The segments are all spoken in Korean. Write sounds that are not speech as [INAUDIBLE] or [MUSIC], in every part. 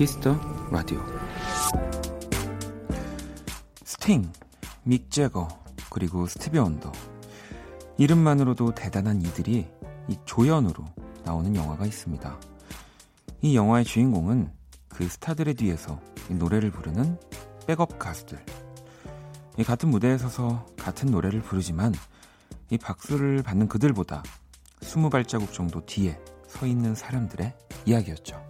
Kiss the Radio 스팅, 믹 재거, 그리고 스티비 원더 이름만으로도 대단한 이들이 이 조연으로 나오는 영화가 있습니다. 이 영화의 주인공은 그 스타들의 뒤에서 노래를 부르는 백업 가수들. 이 같은 무대에 서서 같은 노래를 부르지만 이 박수를 받는 그들보다 스무 발자국 정도 뒤에 서 있는 사람들의 이야기였죠.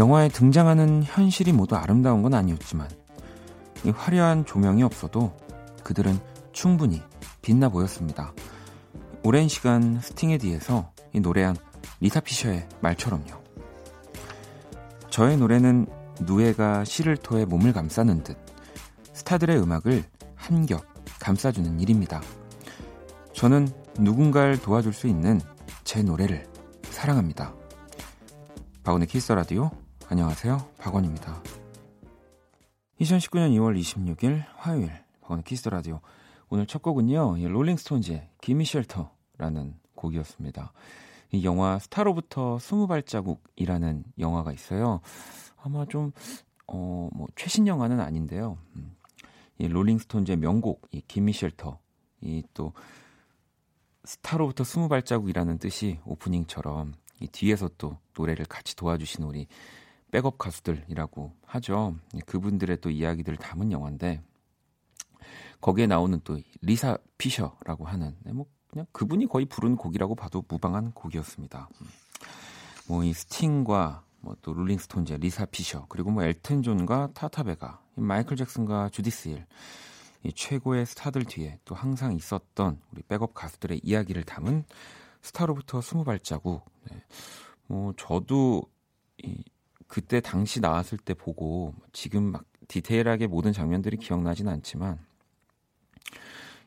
영화에 등장하는 현실이 모두 아름다운 건 아니었지만 이 화려한 조명이 없어도 그들은 충분히 빛나 보였습니다. 오랜 시간 스팅에 뒤에서 이 노래한 리사 피셔의 말처럼요. 저의 노래는 누에가 실을 토해 몸을 감싸는 듯 스타들의 음악을 한 겹 감싸주는 일입니다. 저는 누군가를 도와줄 수 있는 제 노래를 사랑합니다. 박원의 Kiss the Radio 안녕하세요. 박원입니다. 2019년 2월 26일 화요일 박원의 Kiss the Radio 오늘 첫 곡은요. 롤링스톤즈의 Gimme Shelter라는 곡이었습니다. 이 영화 스타로부터 스무 발자국이라는 영화가 있어요. 아마 좀 어, 뭐 최신 영화는 아닌데요. 음. 이 롤링스톤즈의 명곡 이 Gimme Shelter 이 또 스타로부터 스무 발자국이라는 뜻이 오프닝처럼 이 뒤에서 또 노래를 같이 도와주신 우리 백업 가수들이라고 하죠. 그분들의 또 이야기들을 담은 영화인데 거기에 나오는 또 리사 피셔라고 하는 네, 뭐 그냥 그분이 거의 부른 곡이라고 봐도 무방한 곡이었습니다. 음. 뭐이 스팅과 뭐 또 롤링스톤즈의 리사 피셔 그리고 뭐 엘튼 존과 타타 베가 마이클 잭슨과 주디스 힐이 최고의 스타들 뒤에 또 항상 있었던 우리 백업 가수들의 이야기를 담은 스타로부터 스무 발자국. 네. 뭐 저도 이 그때 당시 나왔을 때 보고 지금 막 디테일하게 모든 장면들이 기억나진 않지만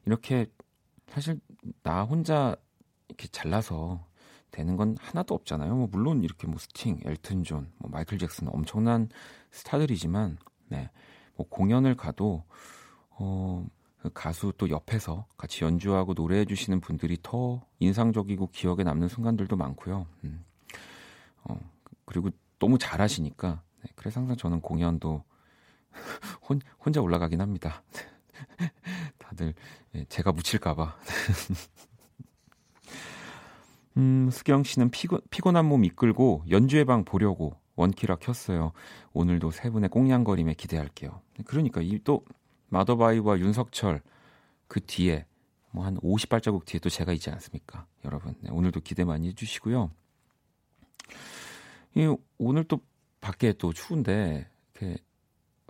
이렇게 사실 나 혼자 이렇게 잘나서 되는 건 하나도 없잖아요. 뭐 물론 이렇게 뭐 스팅, 엘튼 존, 뭐 마이클 잭슨 엄청난 스타들이지만 네. 뭐 공연을 가도 어, 그 가수 또 옆에서 같이 연주하고 노래해 주시는 분들이 더 인상적이고 기억에 남는 순간들도 많고요. 음. 어, 그리고 너무 잘하시니까 네, 그래서 항상 저는 공연도 [LAUGHS] 혼, 혼자 올라가긴 합니다. [LAUGHS] 다들 예, 제가 묻힐까봐. [LAUGHS] 음, 수경 씨는 피곤, 피곤한 몸 이끌고 연주회 방 보려고 원키라 켰어요. 오늘도 세 분의 꽁냥거림에 기대할게요. 그러니까 이 또 마더바이와 윤석철 그 뒤에 뭐 한 50발자국 뒤에 또 제가 있지 않습니까? 여러분. 네, 오늘도 기대 많이 해주시고요. 이 오늘 또 밖에 또 추운데 이렇게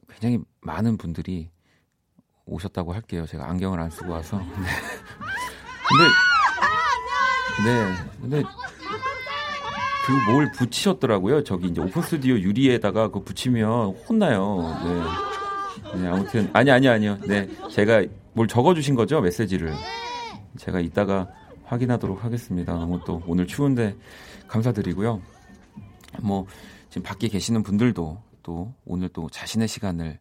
굉장히 많은 분들이 오셨다고 할게요. 제가 안경을 안 쓰고 와서. 네. 근데 네. 근데 그 뭘 붙이셨더라고요. 저기 이제 오픈 스튜디오 유리에다가 그 붙이면 혼나요. 네. 네 아무튼 아니 아니 아니요. 네. 제가 뭘 적어 주신 거죠? 메시지를. 제가 이따가 확인하도록 하겠습니다. 너무 또 오늘 추운데 감사드리고요. 뭐 지금 밖에 계시는 분들도 또 오늘 또 자신의 시간을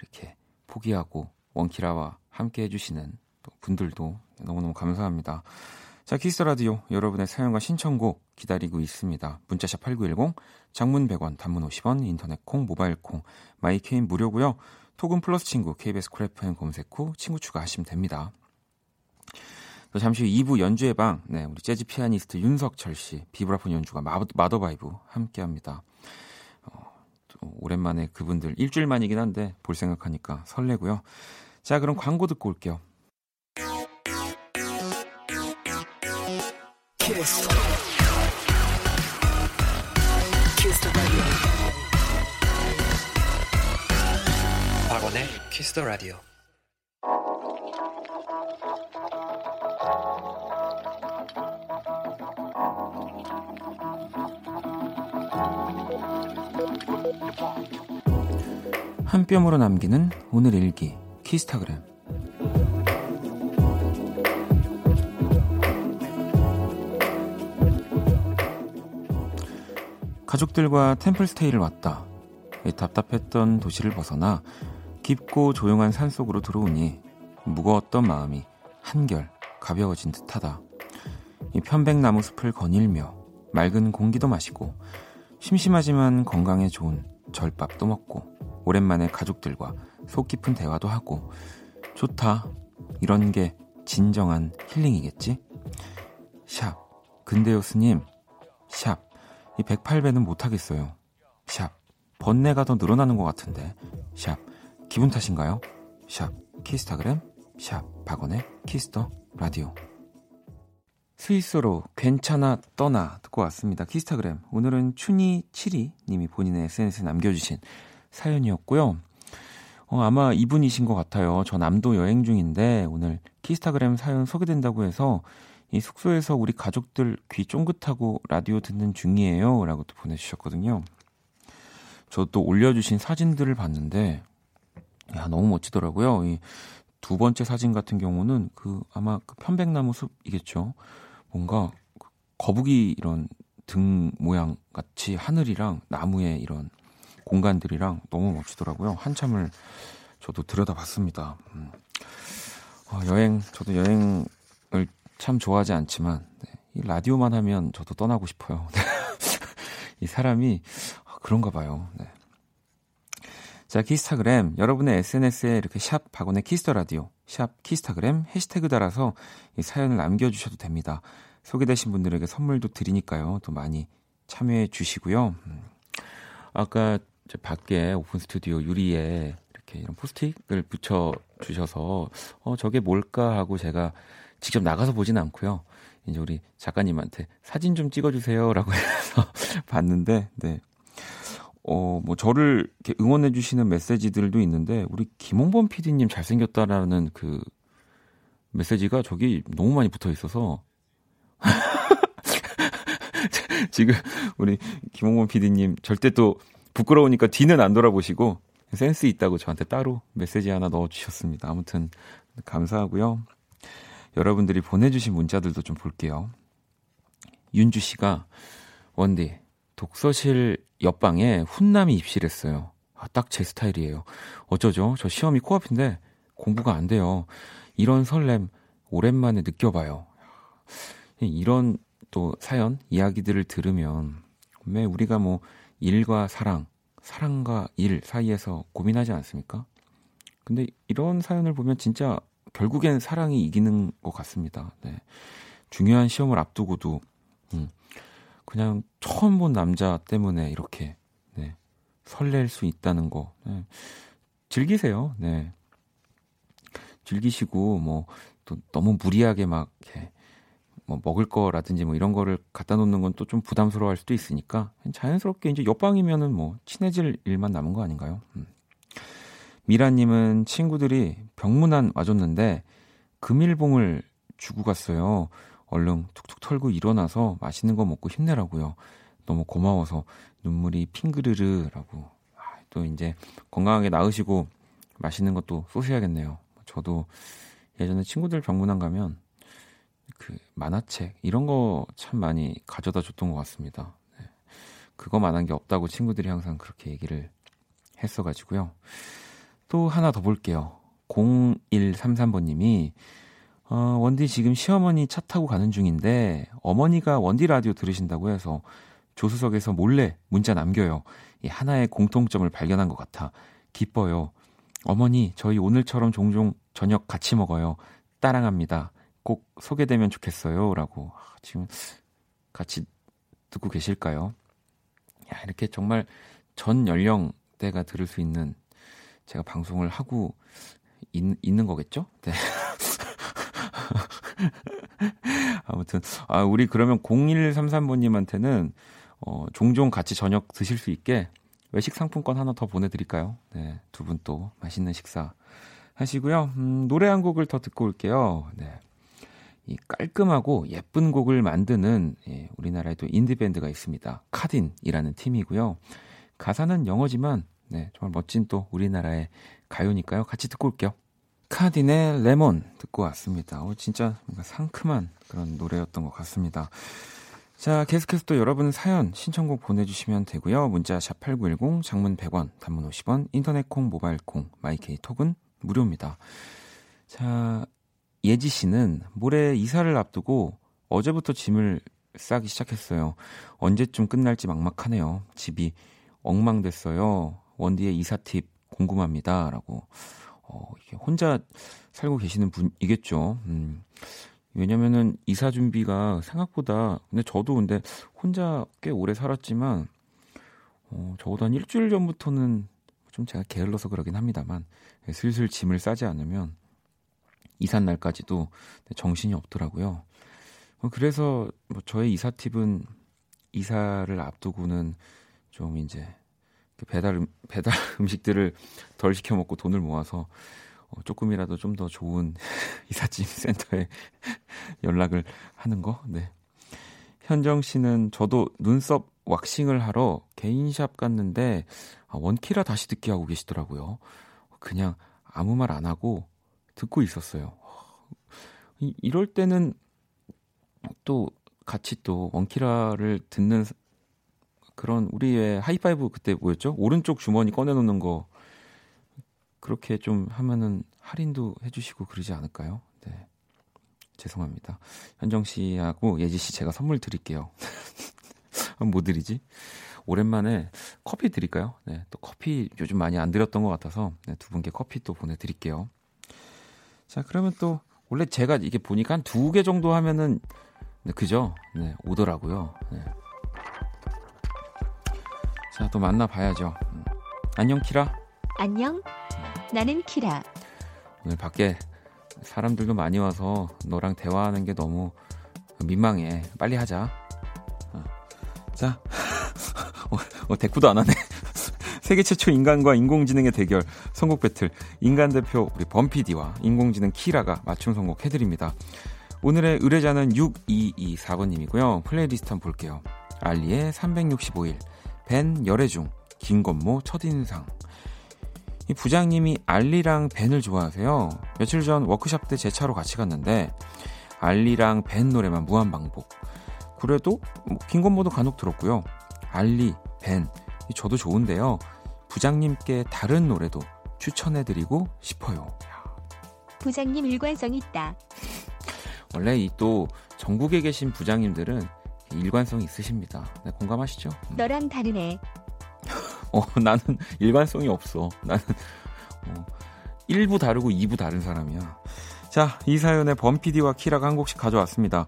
이렇게 포기하고 원키라와 함께 해주시는 분들도 너무너무 감사합니다. 자, 키스 더 라디오 여러분의 사연과 신청곡 기다리고 있습니다. 문자샵 8910, 장문 100원, 단문 50원, 인터넷 콩, 모바일 콩, 마이K는 무료고요. 톡은 플러스 친구, KBS 쿨FM 검색 후 친구 추가하시면 됩니다. 또 잠시 후 2부 연주의 방, 네, 우리 재즈 피아니스트 윤석철 씨, 비브라폰 연주가 마더 바이브 함께 합니다. 어, 오랜만에 그분들 일주일 만이긴 한데 볼 생각하니까 설레고요. 자, 그럼 광고 듣고 올게요. 키스. 키스 박원의 키스 더 라디오. 한 뼘으로 남기는 오늘 일기 키스타그램 가족들과 템플스테이를 왔다. 답답했던 도시를 벗어나 깊고 조용한 산 속으로 들어오니 무거웠던 마음이 한결 가벼워진 듯하다. 이 편백나무 숲을 거닐며 맑은 공기도 마시고 심심하지만 건강에 좋은 절밥도 먹고 오랜만에 가족들과 속 깊은 대화도 하고 좋다. 이런 게 진정한 힐링이겠지? 샵. 근데요, 스님. 샵. 이 108배는 못하겠어요. 샵. 번뇌가 더 늘어나는 것 같은데. 샵. 기분 탓인가요? 샵. 키스타그램. 샵. 박원의 키스 더 라디오. 스윗소로우 괜찮아 떠나 듣고 왔습니다. 키스타그램. 오늘은 춘이7이 님이 본인의 SNS에 남겨주신 사연이었고요. 어, 아마 이분이신 것 같아요. 저 남도 여행 중인데 오늘 키스타그램 사연 소개된다고 해서 이 숙소에서 우리 가족들 귀 쫑긋하고 라디오 듣는 중이에요. 라고 또 보내주셨거든요. 저 또 올려주신 사진들을 봤는데, 야, 너무 멋지더라고요. 이 두 번째 사진 같은 경우는 그 아마 그 편백나무 숲이겠죠. 뭔가 그 거북이 이런 등 모양 같이 하늘이랑 나무의 이런 공간들이랑 너무 멋지더라고요. 한참을 저도 들여다봤습니다. 음. 어, 여행, 저도 여행을 참 좋아하지 않지만, 네, 이 라디오만 하면 저도 떠나고 싶어요. [LAUGHS] 이 사람이 아, 그런가 봐요. 네. 자, 키스타그램. 여러분의 SNS에 이렇게 샵 박원의 키스 더 라디오, 샵 키스타그램 해시태그 달아서 이 사연을 남겨주셔도 됩니다. 소개되신 분들에게 선물도 드리니까요. 또 많이 참여해 주시고요. 음. 아까 밖에 오픈 스튜디오 유리에 이렇게 이런 포스트잇을 붙여 주셔서 어 저게 뭘까 하고 제가 직접 나가서 보진 않고요. 이제 우리 작가님한테 사진 좀 찍어주세요라고 [LAUGHS] 해서 봤는데, 네. 어, 뭐, 저를 이렇게 응원해주시는 메시지들도 있는데, 우리 김홍범 PD님 잘생겼다라는 그 메시지가 저기 너무 많이 붙어 있어서, [LAUGHS] 지금 우리 김홍범 PD님 절대 또 부끄러우니까 뒤는 안 돌아보시고, 센스 있다고 저한테 따로 메시지 하나 넣어주셨습니다. 아무튼 감사하고요. 여러분들이 보내주신 문자들도 좀 볼게요. 윤주 씨가 원디 독서실 옆방에 훈남이 입실했어요. 아, 딱 제 스타일이에요. 어쩌죠? 저 시험이 코앞인데 공부가 안 돼요. 이런 설렘 오랜만에 느껴봐요. 이런 또 사연, 이야기들을 들으면 왜 우리가 뭐 일과 사랑, 사랑과 일 사이에서 고민하지 않습니까? 근데 이런 사연을 보면 진짜 결국엔 사랑이 이기는 것 같습니다. 네. 중요한 시험을 앞두고도 음, 그냥 처음 본 남자 때문에 이렇게 네, 설렐 수 있다는 거 네. 즐기세요. 네. 즐기시고 뭐 또 너무 무리하게 막 이렇게 뭐 먹을 거라든지 뭐 이런 거를 갖다 놓는 건 또 좀 부담스러워할 수도 있으니까 자연스럽게 이제 옆방이면은 뭐 친해질 일만 남은 거 아닌가요? 음. 미라님은 친구들이 병문안 와줬는데 금일봉을 주고 갔어요. 얼른 툭툭 털고 일어나서 맛있는 거 먹고 힘내라고요. 너무 고마워서 눈물이 핑그르르라고. 아, 또 이제 건강하게 나으시고 맛있는 것도 쏘셔야겠네요. 저도 예전에 친구들 병문안 가면 그 만화책 이런 거 참 많이 가져다 줬던 것 같습니다. 네. 그거만한 게 없다고 친구들이 항상 그렇게 얘기를 했어가지고요. 또 하나 더 볼게요. 0133번님이 어, 원디 지금 시어머니 차 타고 가는 중인데 어머니가 원디 라디오 들으신다고 해서 조수석에서 몰래 문자 남겨요. 이 하나의 공통점을 발견한 것 같아 기뻐요. 어머니 저희 오늘처럼 종종 저녁 같이 먹어요. 따랑합니다. 꼭 소개되면 좋겠어요. 라고 아, 지금 같이 듣고 계실까요? 야, 이렇게 정말 전 연령대가 들을 수 있는 제가 방송을 하고 있, 있는 거겠죠? 네. [LAUGHS] 아무튼, 아, 우리 그러면 0133번님한테는, 어, 종종 같이 저녁 드실 수 있게 외식 상품권 하나 더 보내드릴까요? 네, 두 분 또 맛있는 식사 하시고요. 음, 노래 한 곡을 더 듣고 올게요. 네. 이 깔끔하고 예쁜 곡을 만드는 예, 우리나라에도 인디밴드가 있습니다. 카딘이라는 팀이고요. 가사는 영어지만 네, 정말 멋진 또 우리나라의 가요니까요. 같이 듣고 올게요. 카딘의 레몬 듣고 왔습니다. 어, 진짜 뭔가 상큼한 그런 노래였던 것 같습니다. 자, 계속해서 또 여러분 사연, 신청곡 보내주시면 되고요. 문자 샵8910, 장문 100원, 단문 50원, 인터넷 콩, 모바일 콩, 마이케이 톡은 무료입니다. 자, 예지 씨는 모레 이사를 앞두고 어제부터 짐을 싸기 시작했어요. 언제쯤 끝날지 막막하네요. 집이 엉망됐어요. 원디의 이사 팁 궁금합니다. 라고. 어, 이게 혼자 살고 계시는 분이겠죠. 음. 왜냐면은 이사 준비가 생각보다 근데 저도 근데 혼자 꽤 오래 살았지만 어, 적어도 한 일주일 전부터는 좀 제가 게을러서 그러긴 합니다만 슬슬 짐을 싸지 않으면 이사 날까지도 정신이 없더라고요. 어, 그래서 뭐 저의 이사 팁은 이사를 앞두고는 좀 이제 그 배달 음, [LAUGHS] 배달 음식들을 덜 시켜 먹고 돈을 모아서 어, 조금이라도 좀 더 좋은 [LAUGHS] 이삿짐 센터에 [LAUGHS] 연락을 하는 거. 네. 현정 씨는 저도 눈썹 왁싱을 하러 개인샵 갔는데 아, 원키라 다시 듣기 하고 계시더라고요. 그냥 아무 말 안 하고 듣고 있었어요. 이, 이럴 때는 또 같이 또 원키라를 듣는 그런 우리의 하이파이브 그때 뭐였죠? 오른쪽 주머니 꺼내놓는 거 그렇게 좀 하면은 할인도 해주시고 그러지 않을까요? 네. 죄송합니다. 현정 씨하고 예지 씨 제가 선물 드릴게요. [LAUGHS] 뭐 드리지? 오랜만에 커피 드릴까요? 네, 또 커피 요즘 많이 안 드렸던 것 같아서 네, 두 분께 커피 또 보내드릴게요. 자, 그러면 또 원래 제가 이게 보니까 한 두 개 정도 하면은 네, 그죠? 네, 오더라고요. 네. 자, 또 만나 봐야죠. 음. 안녕, 키라. 안녕. 나는 키라. 오늘 밖에 사람들도 많이 와서 너랑 대화하는 게 너무 민망해. 빨리 하자. 어. 자, [LAUGHS] 어, 어, 대꾸도 안 하네. 세계 최초 인간과 인공지능의 대결 선곡 배틀 인간 대표 우리 범피디와 인공지능 키라가 맞춤 선곡 해드립니다. 오늘의 의뢰자는 6224번님이고요. 플레이리스트 한번 볼게요. 알리의 365일, 벤 열애중, 김건모 첫인상, 이 부장님이 알리랑 벤을 좋아하세요. 며칠 전 워크샵 때 제 차로 같이 갔는데 알리랑 벤 노래만 무한 반복. 그래도 뭐 김건모도 간혹 들었고요. 알리, 벤, 저도 좋은데요. 부장님께 다른 노래도 추천해드리고 싶어요. 부장님 일관성 있다. 원래 이 또 전국에 계신 부장님들은 일관성이 있으십니다. 네, 공감하시죠? 너랑 다르네. [LAUGHS] 어, 나는 일관성이 없어. 나는 어, 1부 다르고 2부 다른 사람이야. 자, 이 사연에 범피디와 키라가 한 곡씩 가져왔습니다.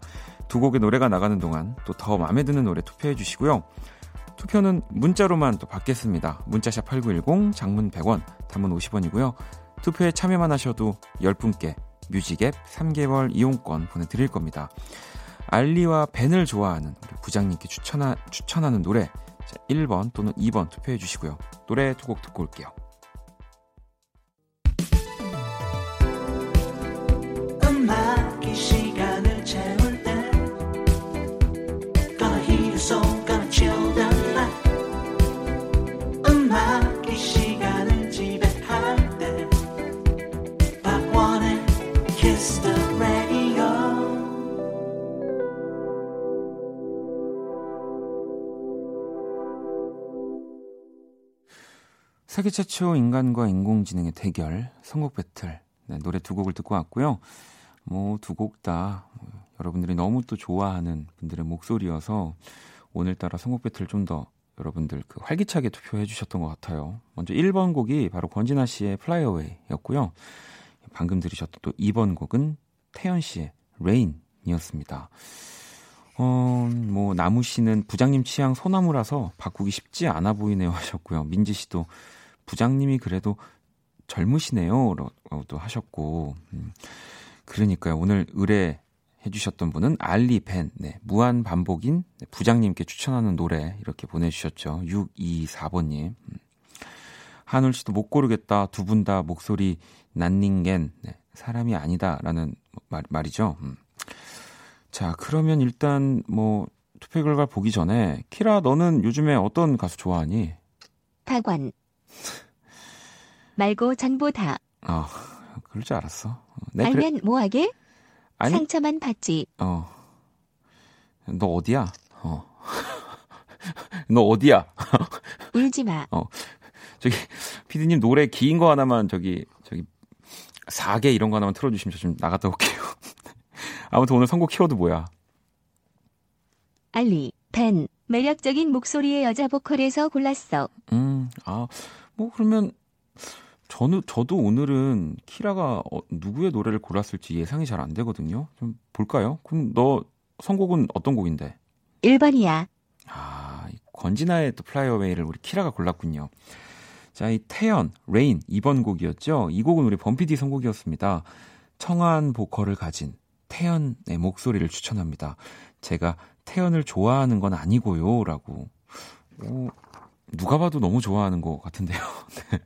두 곡의 노래가 나가는 동안 또 더 마음에 드는 노래 투표해 주시고요. 투표는 문자로만 또 받겠습니다. 문자샵 8910, 장문 100원, 단문 50원이고요. 투표에 참여만 하셔도 10분께 뮤직앱 3개월 이용권 보내드릴 겁니다. 알리와 벤을 좋아하는 부장님께 추천하, 추천하는 노래 자, 1번 또는 2번 투표해 주시고요. 노래 두 곡 듣고 올게요. 세계 최초 인간과 인공지능의 대결, 선곡 배틀. 네, 노래 두 곡을 듣고 왔고요. 뭐, 두 곡다 뭐, 여러분들이 너무 또 좋아하는 분들의 목소리여서 오늘따라 선곡 배틀 좀 더 여러분들 그 활기차게 투표해 주셨던 것 같아요. 먼저 1번 곡이 바로 권진아 씨의 Away 였고요. 방금 들으셨던 또 2번 곡은 태연 씨의 Rain이었습니다. 어, 뭐, 나무 씨는 부장님 취향 소나무라서 바꾸기 쉽지 않아 보이네요 하셨고요. 민지 씨도 부장님이 그래도 젊으시네요. 라고도 하셨고. 음, 그러니까요. 오늘 의뢰 해주셨던 분은 알리 벤, 네, 무한 반복인 부장님께 추천하는 노래 이렇게 보내주셨죠. 624번님. 음. 한울 씨도 못 고르겠다. 두 분 다 목소리 난닝겐, 네, 사람이 아니다라는 말, 말이죠. 음. 자, 그러면 일단 뭐 투표 결과 보기 전에 키라 너는 요즘에 어떤 가수 좋아하니? 박완. 말고 전보다. 어, 그럴 줄 알았어. 네, 알면 그래... 뭐하게? 아니, 상처만 받지. 어. 너 어디야? 어. [LAUGHS] 너 어디야? [LAUGHS] 울지 마. 어. 저기 피디님 노래 긴 거 하나만 저기 저기 4개 이런 거 하나만 틀어 주시면 저 좀 나갔다 올게요. [LAUGHS] 아무튼 오늘 선곡 키워드 뭐야? 알리, 벤, 매력적인 목소리의 여자 보컬에서 골랐어. 음, 아, 뭐 그러면 저는 저도 오늘은 키라가 어, 누구의 노래를 골랐을지 예상이 잘 안 되거든요. 좀 볼까요? 그럼 너 선곡은 어떤 곡인데? 1번이야. 아, 권진아의 또 Fly Away를 우리 키라가 골랐군요. 자, 이 태연, Rain 2번 곡이었죠. 이 곡은 우리 범피디 선곡이었습니다. 청아한 보컬을 가진 태연의 목소리를 추천합니다. 제가 태연을 좋아하는 건 아니고요라고. 오, 누가 봐도 너무 좋아하는 것 같은데요. [LAUGHS] 네.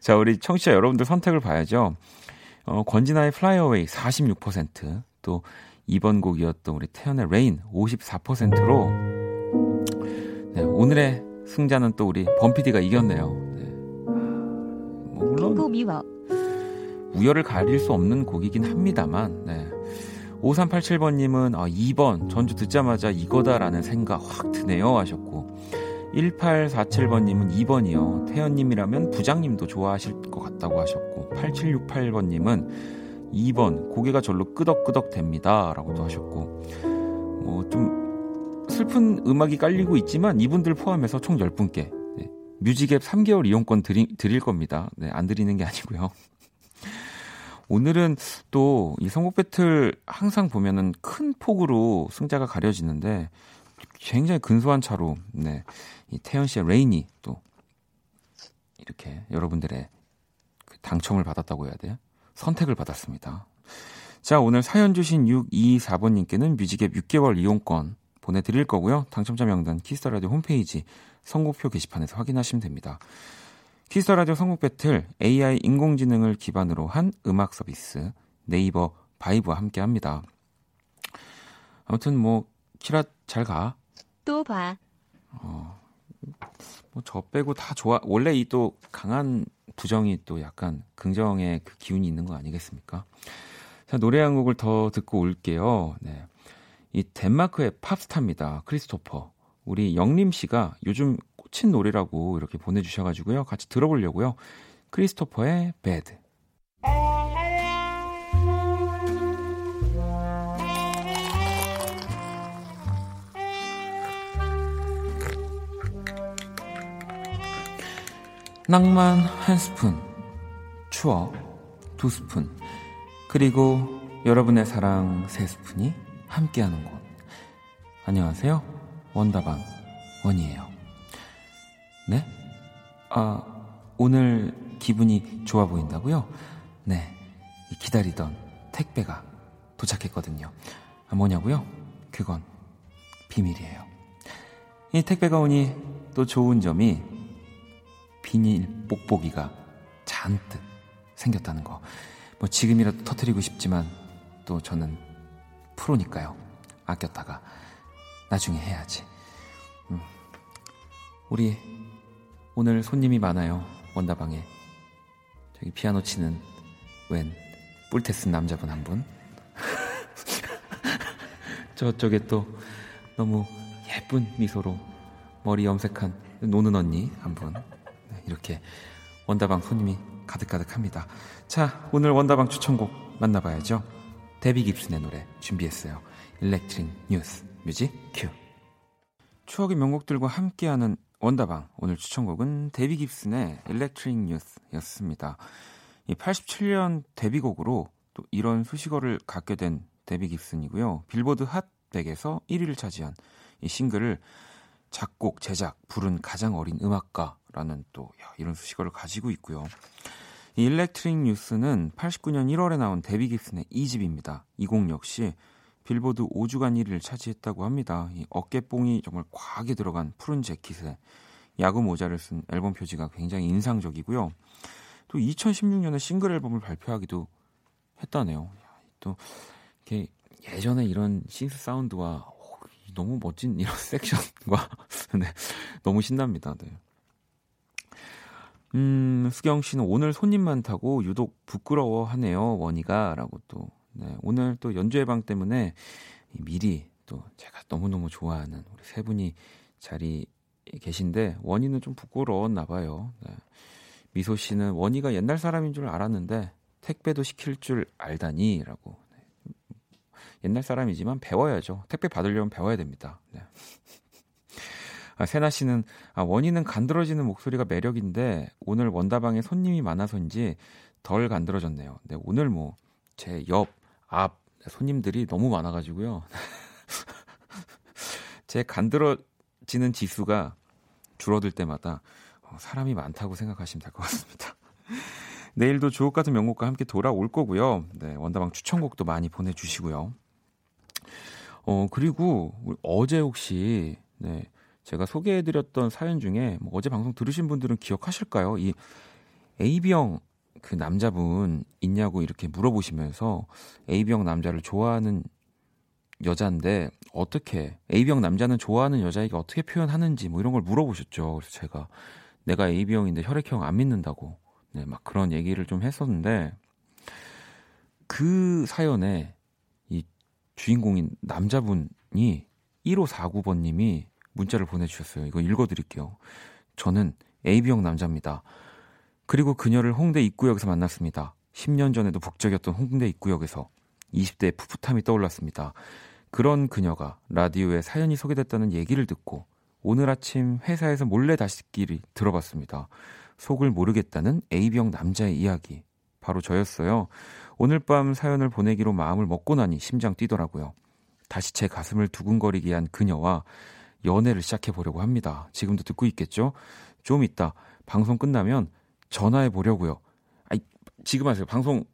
자, 우리 청취자 여러분들 선택을 봐야죠. 어, 권진아의 Fly Away 46%, 또 2번 곡이었던 우리 태연의 Rain 54%로 네, 오늘의 승자는 또 우리 범피디가 이겼네요. 네. 뭐 물론. 우열을 가릴 수 없는 곡이긴 합니다만 네. 5387번님은 아, 2번 전주 듣자마자 이거다라는 생각 확 드네요 하셨고 1847번님은 2번이요. 태연님이라면 부장님도 좋아하실 것 같다고 하셨고 8768번님은 2번 고개가 절로 끄덕끄덕 됩니다 라고도 하셨고 뭐 좀 슬픈 음악이 깔리고 있지만 이분들 포함해서 총 10분께 네, 뮤직앱 3개월 이용권 드리, 드릴 겁니다. 네, 안 드리는 게 아니고요. [LAUGHS] 오늘은 또 이 선곡 배틀 항상 보면은 큰 폭으로 승자가 가려지는데 굉장히 근소한 차로 네. 이 태연 씨의 Rain이 또 이렇게 여러분들의 그 당첨을 받았다고 해야 돼요. 선택을 받았습니다. 자, 오늘 사연 주신 624번님께는 뮤직앱 6개월 이용권 보내드릴 거고요. 당첨자 명단 키스 더 라디오 홈페이지 선곡표 게시판에서 확인하시면 됩니다. 키스터라디오 선곡 배틀 AI 인공지능을 기반으로 한 음악 서비스 네이버 바이브와 함께 합니다. 아무튼 뭐 키라 잘 가. 또 봐. 어, 뭐 저 빼고 다 좋아. 원래 이 또 강한 부정이 또 약간 긍정의 그 기운이 있는 거 아니겠습니까? 자, 노래 한 곡을 더 듣고 올게요. 네. 이 덴마크의 팝스타입니다. 크리스토퍼. 우리 영림 씨가 요즘 꽂힌 노래라고 이렇게 보내주셔가지고요. 같이 들어보려고요. 크리스토퍼의 배드. 낭만 한 스푼, 추억 두 스푼, 그리고 여러분의 사랑 세 스푼이 함께하는 곳. 안녕하세요. 원다방 원이에요. 네? 아, 오늘 기분이 좋아 보인다고요? 네. 기다리던 택배가 도착했거든요. 아, 뭐냐고요? 그건 비밀이에요. 이 택배가 오니 또 좋은 점이 비닐 뽁뽁이가 잔뜩 생겼다는 거. 뭐 지금이라도 터트리고 싶지만 또 저는 프로니까요. 아꼈다가 나중에 해야지. 음. 우리 오늘 손님이 많아요. 원다방에. 저기 피아노 치는 웬 뿔테 쓴 남자분 한 분. [LAUGHS] 저쪽에 또 너무 예쁜 미소로 머리 염색한 노는 언니 한 분. 이렇게 원다방 손님이 가득가득합니다. 자, 오늘 원다방 추천곡 만나봐야죠. 데비 깁슨의 노래 준비했어요. Electric Youth 뮤직 큐. 추억의 명곡들과 함께하는 원다방 오늘 추천곡은 데비 깁슨의 Electric Youth였습니다. 이 87년 데뷔곡으로 또 이런 수식어를 갖게 된 데비 깁슨이고요. 빌보드 핫 100에서 1위를 차지한 이 싱글을 작곡, 제작, 부른 가장 어린 음악가 라는 또 야, 이런 수식어를 가지고 있고요. 이 Electric Youth는 89년 1월에 나온 데비 깁슨의 2집입니다. 이 곡 역시 빌보드 5주간 1위를 차지했다고 합니다. 이 어깨뽕이 정말 과하게 들어간 푸른 재킷에 야구 모자를 쓴 앨범 표지가 굉장히 인상적이고요. 또 2016년에 싱글 앨범을 발표하기도 했다네요. 또 이렇게 예전에 이런 신스 사운드와 너무 멋진 이런 [LAUGHS] 섹션과 [LAUGHS] 네, 너무 신납니다. 네. 음, 수경 씨는 오늘 손님 많다고 유독 부끄러워하네요. 원희가라고 또 네, 오늘 또 연주 예방 때문에 미리 또 제가 너무너무 좋아하는 우리 세 분이 자리에 계신데 원희는 좀 부끄러웠나 봐요. 네. 미소 씨는 원희가 옛날 사람인 줄 알았는데 택배도 시킬 줄 알다니라고. 네. 옛날 사람이지만 배워야죠. 택배 받으려면 배워야 됩니다. 네. 아, 세나 씨는 아, 원희는 간드러지는 목소리가 매력인데 오늘 원다방에 손님이 많아서인지 덜 간드러졌네요. 네, 오늘 뭐 제 옆, 앞 손님들이 너무 많아가지고요. [LAUGHS] 제 간드러지는 지수가 줄어들 때마다 어, 사람이 많다고 생각하시면 될 것 같습니다. [LAUGHS] 내일도 주옥 같은 명곡과 함께 돌아올 거고요. 네, 원다방 추천곡도 많이 보내주시고요. 어, 그리고 어제 혹시, 네, 제가 소개해드렸던 사연 중에 뭐 어제 방송 들으신 분들은 기억하실까요? 이 A병 그 남자분 있냐고 이렇게 물어보시면서 A병 남자를 좋아하는 여자인데 어떻게 A병 남자는 좋아하는 여자에게 어떻게 표현하는지 뭐 이런 걸 물어보셨죠. 그래서 제가 내가 AB형인데 혈액형 안 믿는다고 네, 막 그런 얘기를 좀 했었는데 그 사연에 이 주인공인 남자분이 1549번님이 문자를 보내주셨어요. 이거 읽어드릴게요. 저는 AB형 남자입니다. 그리고 그녀를 홍대 입구역에서 만났습니다. 10년 전에도 북적였던 홍대 입구역에서 20대의 풋풋함이 떠올랐습니다. 그런 그녀가 라디오에 사연이 소개됐다는 얘기를 듣고 오늘 아침 회사에서 몰래 다시 듣기를 들어봤습니다. 속을 모르겠다는 A병 남자의 이야기. 바로 저였어요. 오늘 밤 사연을 보내기로 마음을 먹고 나니 심장 뛰더라고요. 다시 제 가슴을 두근거리게 한 그녀와 연애를 시작해 보려고 합니다. 지금도 듣고 있겠죠? 좀 이따 방송 끝나면 전화해 보려고요. 아이, 지금 하세요. 방송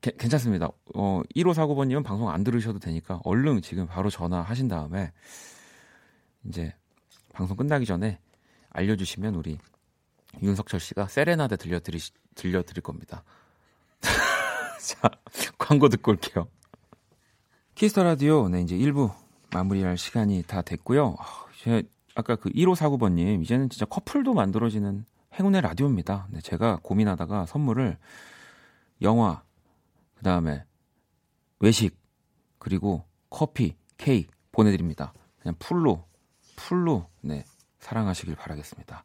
게, 괜찮습니다. 어, 1549번님은 방송 안 들으셔도 되니까 얼른 지금 바로 전화하신 다음에 이제 방송 끝나기 전에 알려주시면 우리 윤석철 씨가 세레나데 들려드리, 들려드릴 겁니다. [LAUGHS] 자, 광고 듣고 올게요. 키스 더 라디오, 네, 이제 1부 마무리할 시간이 다 됐고요. 제 아까 그 1549번님, 이제는 진짜 커플도 만들어지는 행운의 라디오입니다. 네, 제가 고민하다가 선물을 영화, 그 다음에 외식, 그리고 커피, 케이크 보내드립니다. 그냥 풀로 풀로 네, 사랑하시길 바라겠습니다.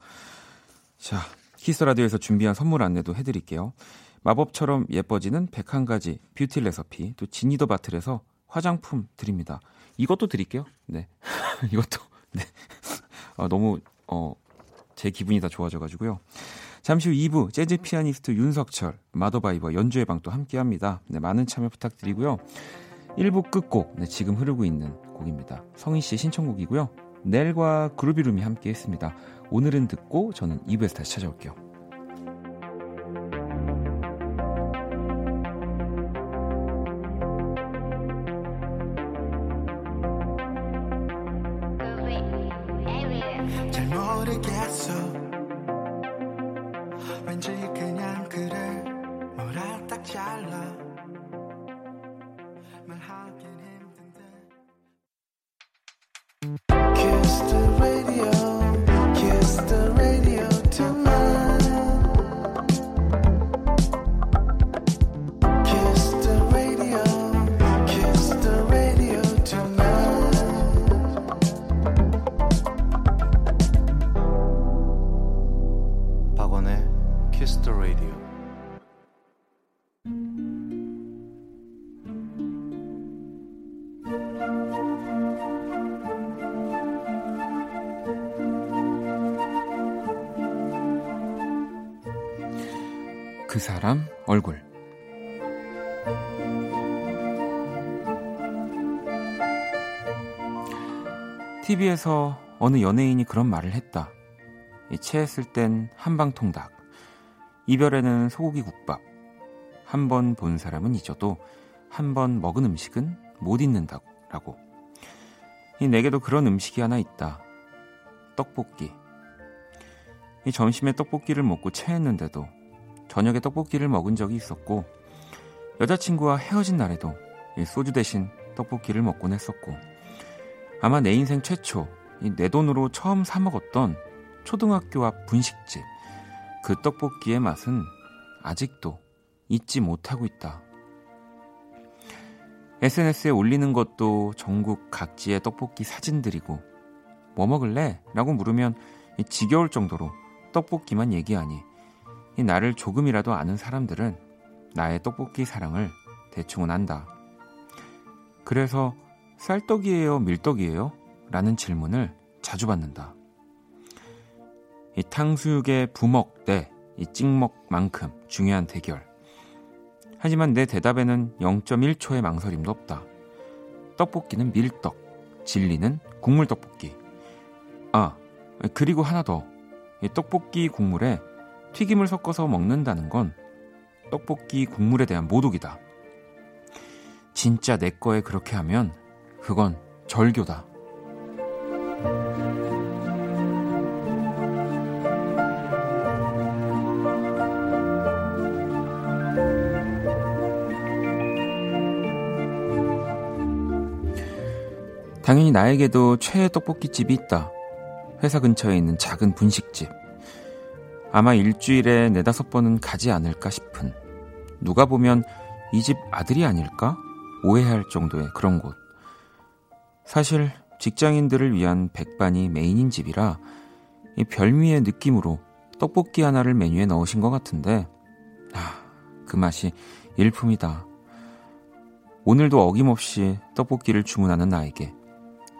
자, 키스 라디오에서 준비한 선물 안내도 해드릴게요. 마법처럼 예뻐지는 101가지 beauty recipe, 또 지니더 바틀에서 화장품 드립니다. 이것도 드릴게요. 네. [LAUGHS] 이것도, [LAUGHS] 네. 아, 너무, 어, 제 기분이 다 좋아져가지고요. 잠시 후 2부 재즈 피아니스트 윤석철, 마더바이버 연주회 방도 함께 합니다. 네, 많은 참여 부탁드리고요. 1부 끝곡, 네, 지금 흐르고 있는 곡입니다. 성희 씨의 신청곡이고요. 넬과 그루비룸이 함께 했습니다. 오늘은 듣고 저는 2부에서 다시 찾아올게요. 그 사람 얼굴 TV에서 어느 연예인이 그런 말을 했다. 체했을 땐 한방통닭. 이별에는 소고기 국밥. 한 번 본 사람은 잊어도 한 번 먹은 음식은 못 잊는다고. 이 내게도 그런 음식이 하나 있다. 떡볶이. 이 점심에 떡볶이를 먹고 체했는데도 저녁에 떡볶이를 먹은 적이 있었고 여자친구와 헤어진 날에도 소주 대신 떡볶이를 먹곤 했었고 아마 내 인생 최초 내 돈으로 처음 사 먹었던 초등학교 앞 분식집 그 떡볶이의 맛은 아직도 잊지 못하고 있다. SNS에 올리는 것도 전국 각지의 떡볶이 사진들이고 뭐 먹을래? 라고 물으면 지겨울 정도로 떡볶이만 얘기하니 나를 조금이라도 아는 사람들은 나의 떡볶이 사랑을 대충은 안다. 그래서 쌀떡이에요, 밀떡이에요? 라는 질문을 자주 받는다. 이 탕수육의 부먹 대 이 찍먹만큼 중요한 대결. 하지만 내 대답에는 0.1초의 망설임도 없다. 떡볶이는 밀떡, 진리는 국물 떡볶이. 아, 그리고 하나 더. 이 떡볶이 국물에 튀김을 섞어서 먹는다는 건 떡볶이 국물에 대한 모독이다. 진짜 내 거에 그렇게 하면 그건 절교다. 당연히 나에게도 최애 떡볶이집이 있다. 회사 근처에 있는 작은 분식집. 아마 일주일에 네다섯 번은 가지 않을까 싶은. 누가 보면 이 집 아들이 아닐까? 오해할 정도의 그런 곳. 사실 직장인들을 위한 백반이 메인인 집이라 이 별미의 느낌으로 떡볶이 하나를 메뉴에 넣으신 것 같은데, 아, 그 맛이 일품이다. 오늘도 어김없이 떡볶이를 주문하는 나에게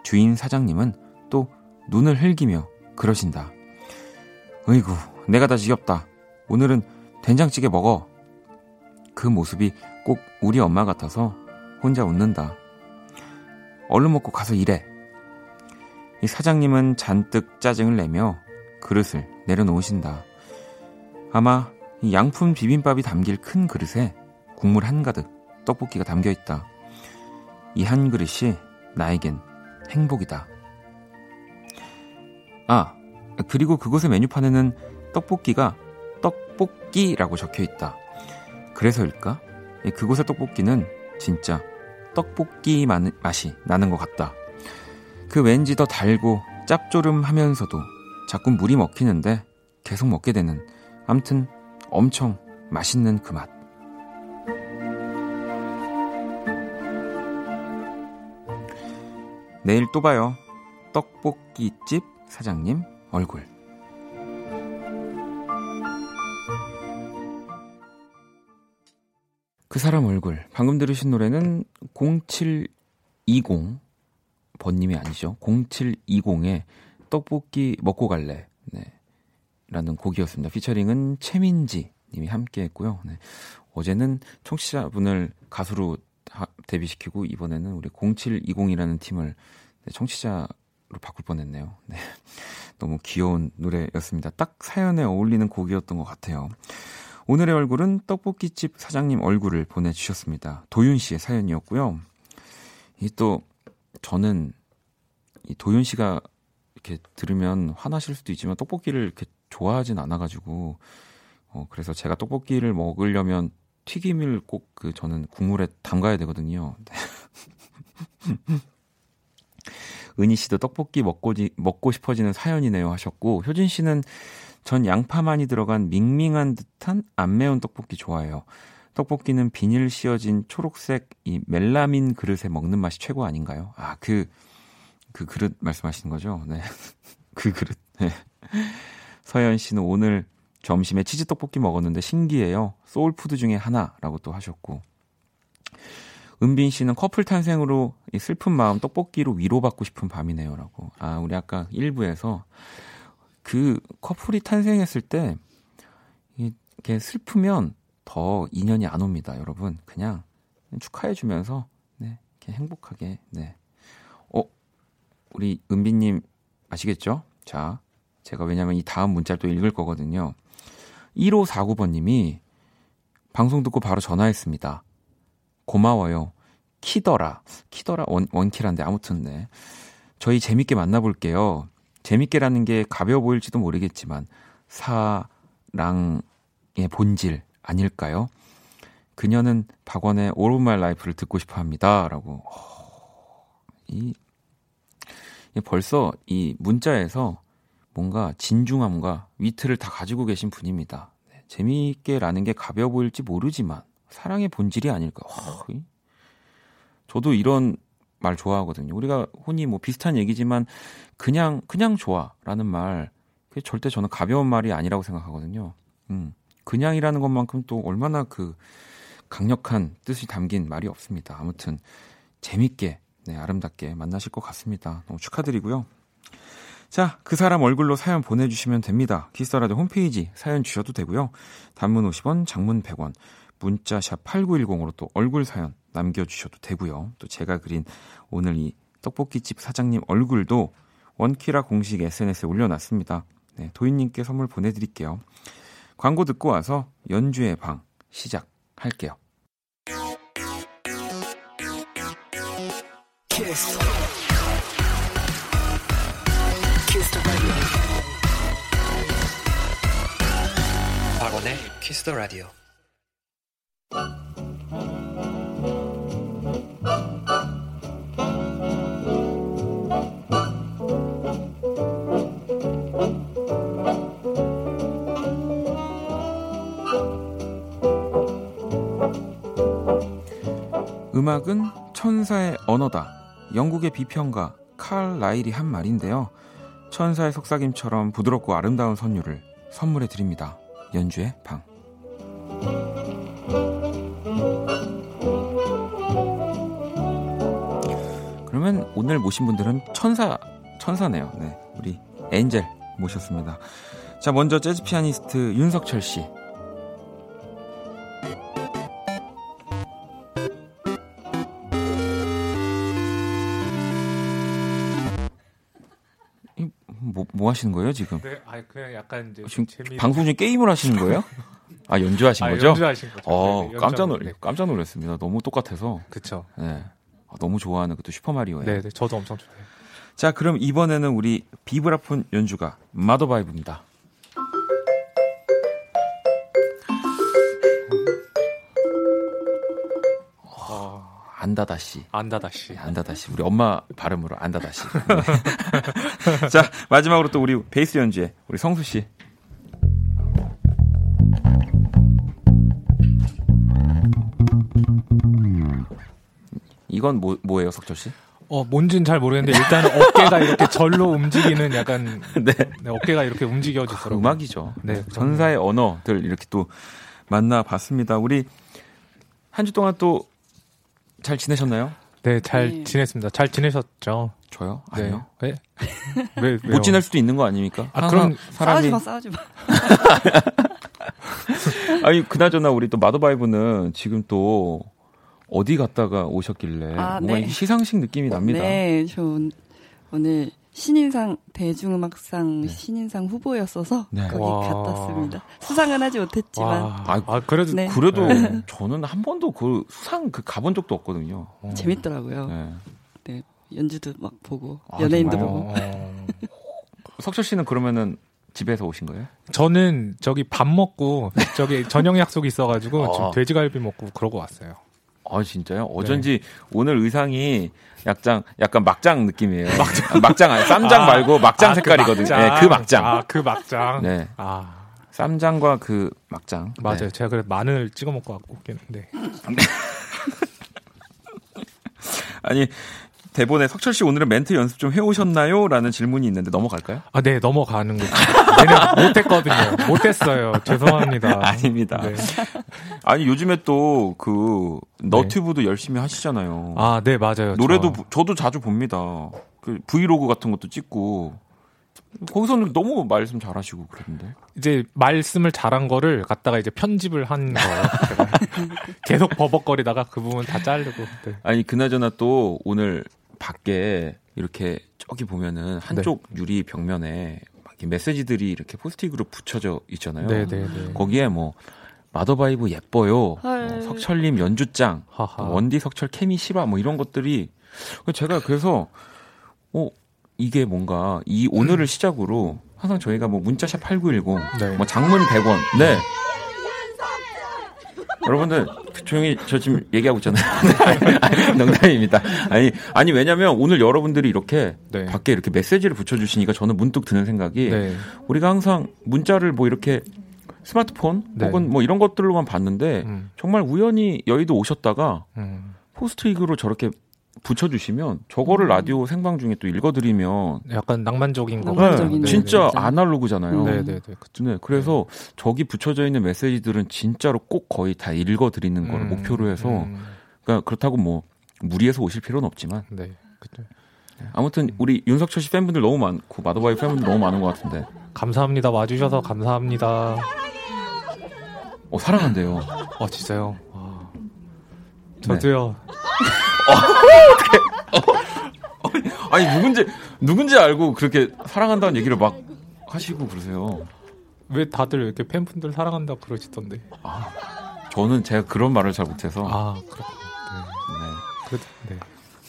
주인 사장님은 또 눈을 흘기며 그러신다. 어이구, 내가 다 지겹다. 오늘은 된장찌개 먹어. 그 모습이 꼭 우리 엄마 같아서 혼자 웃는다. 얼른 먹고 가서 일해. 이 사장님은 잔뜩 짜증을 내며 그릇을 내려놓으신다. 아마 이 양품 비빔밥이 담길 큰 그릇에 국물 한가득 떡볶이가 담겨 있다. 이 한 그릇이 나에겐 행복이다. 아, 그리고 그곳의 메뉴판에는 떡볶이가 떡볶이라고 적혀 있다. 그래서일까? 그곳의 떡볶이는 진짜 떡볶이 맛이 나는 것 같다. 그 왠지 더 달고 짭조름하면서도 자꾸 물이 먹히는데 계속 먹게 되는 암튼 엄청 맛있는 그 맛. 내일 또 봐요. 떡볶이집 사장님 얼굴. 그 사람 얼굴. 방금 들으신 노래는 0720 번님이 아니죠. 0720의 떡볶이 먹고 갈래. 네. 라는 곡이었습니다. 피처링은 최민지 님이 함께 했고요. 네. 어제는 청취자분을 가수로 데뷔시키고 이번에는 우리 0720이라는 팀을 네, 청취자로 바꿀 뻔했네요. 네. [LAUGHS] 너무 귀여운 노래였습니다. 딱 사연에 어울리는 곡이었던 것 같아요. 오늘의 얼굴은 떡볶이집 사장님 얼굴을 보내주셨습니다. 도윤 씨의 사연이었고요. 이 또 저는 이 도윤 씨가 이렇게 들으면 화나실 수도 있지만 떡볶이를 이렇게 좋아하진 않아가지고 어 그래서 제가 떡볶이를 먹으려면 튀김을 꼭 그 저는 국물에 담가야 되거든요. [LAUGHS] 은희 씨도 떡볶이 먹고 먹고 싶어지는 사연이네요 하셨고 효진 씨는 전 양파 많이 들어간 밍밍한 듯한 안 매운 떡볶이 좋아해요. 떡볶이는 비닐 씌어진 초록색 이 멜라민 그릇에 먹는 맛이 최고 아닌가요? 아, 그, 그 그릇 말씀하시는 거죠? 네. [LAUGHS] 그 그릇. 네. 서현 씨는 오늘 점심에 치즈 떡볶이 먹었는데 신기해요. soul food 중에 하나라고 또 하셨고. 은빈 씨는 커플 탄생으로 이 슬픈 마음 떡볶이로 위로받고 싶은 밤이네요라고. 아, 우리 아까 1부에서 그 커플이 탄생했을 때 이게 슬프면 더 인연이 안 옵니다, 여러분. 그냥 축하해 주면서 네, 이렇게 행복하게 네. 어, 우리 은빈 님 아시겠죠? 자, 제가 왜냐면 이 다음 문자를 또 읽을 거거든요. 1549번 님이 방송 듣고 바로 전화했습니다. 고마워요. 키더라. 키더라 원, 원키란데 아무튼 네. 저희 재밌게 만나볼게요. 재밌게라는 게 가벼워 보일지도 모르겠지만 사랑의 본질 아닐까요? 그녀는 박원의 All of My Life를 듣고 싶어 합니다. 라고. 이, 벌써 이 문자에서 뭔가 진중함과 위트를 다 가지고 계신 분입니다. 네, 재미있게라는 게 가벼워 보일지 모르지만 사랑의 본질이 아닐까. 어, 저도 이런 말 좋아하거든요. 우리가 흔히 뭐 비슷한 얘기지만 그냥 그냥 좋아라는 말 그게 절대 저는 가벼운 말이 아니라고 생각하거든요. 음. 그냥이라는 것만큼 또 얼마나 그 강력한 뜻이 담긴 말이 없습니다. 아무튼 재밌게 네, 아름답게 만나실 것 같습니다. 너무 축하드리고요. 자, 그 사람 얼굴로 사연 보내주시면 됩니다. 키스터라dio 홈페이지 사연 주셔도 되고요. 단문 50원, 장문 100원, 문자 샵 8910으로 또 얼굴 사연 남겨주셔도 되고요. 또 제가 그린 오늘 이 떡볶이집 사장님 얼굴도 원키라 공식 SNS에 올려놨습니다. 네, 도인님께 선물 보내드릴게요. 광고 듣고 와서 연주의 방 시작할게요. 키스. 박원의 키스 더 라디오. 음악은 천사의 언어다. 영국의 비평가 칼 라일이 한 말인데요. 천사의 속삭임처럼 부드럽고 아름다운 선율을 선물해 드립니다. 연주의 방. 그러면 오늘 모신 분들은 천사, 천사네요. 네. 우리 엔젤 모셨습니다. 자, 먼저 재즈 피아니스트 윤석철 씨. 뭐, 뭐 하시는 거예요, 지금? 네, 아 그냥 약간 이제 지금 재미 방송 중에 게임을 하시는 거예요? [LAUGHS] 아, 연주하신 아, 거죠? 연주하신 거죠. 어, 네, 네, 깜짝 놀, 네. 깜짝 놀랐습니다. 너무 똑같아서. 그쵸. 네. 아, 너무 좋아하는 그또 슈퍼 마리오예요. 네, 네, 저도 엄청 좋아해요. 자, 그럼 이번에는 우리 비브라폰 연주가 마더바이브입니다. 안다다 씨. 안다다 씨. 안다다 씨. 우리 엄마 발음으로 안다다 씨. 네. [LAUGHS] 자, 마지막으로 또 우리 베이스 연주에 우리 성수 씨. 이건 뭐 뭐예요, 석철 씨? 어, 뭔지는 잘 모르겠는데 일단은 어깨가 이렇게 절로 움직이는 약간 [LAUGHS] 네. 네, 어깨가 이렇게 움직여지더라고요. 음악이죠. 네, 전사의 언어들 이렇게 또 만나봤습니다. 우리 한 주 동안 또 잘 지내셨나요? 네, 잘 네. 지냈습니다. 잘 지내셨죠? 저요? 네. 아니요. 네. [LAUGHS] 왜? 못 지낼 수도 있는 거 아닙니까? 아, 그럼 사람이 싸우지 마, 싸우지 마. [LAUGHS] 아니 그나저나 우리 또 마더바이브는 지금 또 어디 갔다가 오셨길래 아, 뭔가 네. 시상식 느낌이 납니다. 네, 저 온- 오늘 신인상 대중음악상 네. 신인상 후보였어서 네. 거기 와. 갔다 왔습니다. 수상은 하지 못했지만 와, 아, 아, 그래도 네. 그래도 네. 저는 한 번도 그 수상 그 가본 적도 없거든요. 어. 재밌더라고요. 네. 네, 연주도 막 보고 아, 연예인도 정말요? 보고. 어, 석철 씨는 그러면은 집에서 오신 거예요? 저는 저기 밥 먹고 저기 [LAUGHS] 저녁 약속이 있어가지고 아. 지금 돼지갈비 먹고 그러고 왔어요. 아 진짜요? 어쩐지 오늘 의상이 약간 약간 막장 느낌이에요. 막장 막장 아니 쌈장 아, 말고 막장 아, 색깔이거든요. 그 네, 그 막장. 아, 그 막장. 네, 아, 쌈장과 그 막장. 맞아요. 네. 제가 그래 마늘 찍어 먹고 왔고 있겠는데. [LAUGHS] 아니 대본에 석철 씨 오늘은 멘트 연습 좀 해오셨나요? 라는 질문이 있는데 넘어갈까요? 아, 네, 넘어가는 거죠. [LAUGHS] 내년 못했거든요. 못했어요. 죄송합니다. 아닙니다. 네. 아니 요즘에 또 그 너튜브도 열심히 하시잖아요. 아, 네, 맞아요. 노래도 저- 부- 저도 자주 봅니다. 그 브이로그 같은 것도 찍고 거기서는 너무 말씀 잘하시고 그러던데. 이제 말씀을 잘한 거를 갖다가 이제 편집을 한 거예요. 계속 버벅거리다가 그 부분 다 자르고. 네. 아니 그나저나 또 오늘 밖에 이렇게 저기 보면은 한쪽 유리 벽면에 메시지들이 이렇게 포스트잇으로 붙여져 있잖아요. 네, 네, 네. 거기에 뭐 마더바이브 예뻐요, 헐. 뭐 석철님 연주짱, 하하. 또 원디 석철 케미 실화 뭐 이런 것들이 제가 그래서 어 이게 뭔가 이 오늘을 시작으로 항상 저희가 뭐 문자샵 8910, 네. 뭐 장문 100원, 네. 여러분들 조용히 저 지금 얘기하고 있잖아요. [LAUGHS] 아니, 농담입니다. 아니 아니 왜냐면 오늘 여러분들이 이렇게 네. 밖에 이렇게 메시지를 붙여주시니까 저는 문득 드는 생각이 네. 우리가 항상 문자를 뭐 이렇게 스마트폰 네. 혹은 뭐 이런 것들로만 봤는데 음, 정말 우연히 여의도 오셨다가 음. 포스트잇으로 저렇게 붙여주시면 저거를 음. 라디오 생방 중에 또 읽어드리면 약간 낭만적인 거. 낭만적인 네, 네, 진짜. 아날로그잖아요. 네, 네, 네. 그쵸. 네, 그래서 저기 붙여져 있는 메시지들은 진짜로 꼭 거의 다 읽어드리는 걸 음, 목표로 해서 음, 그러니까 그렇다고 뭐 무리해서 오실 필요는 없지만 네. 그쵸. 아무튼 우리 윤석철 씨 팬분들 너무 많고 마더바이 팬분들 너무 많은 것 같은데 감사합니다. 와주셔서 감사합니다. 어 사랑한대요. 어, 진짜요? 와. 저도요. [LAUGHS] 아니 누군지 누군지 알고 그렇게 사랑한다는 얘기를 막 하시고 그러세요. 왜 다들 이렇게 팬분들 사랑한다고 그러시던데. 저는 제가 그런 말을 잘 못해서 아, 그렇군요. 네. 네. 그,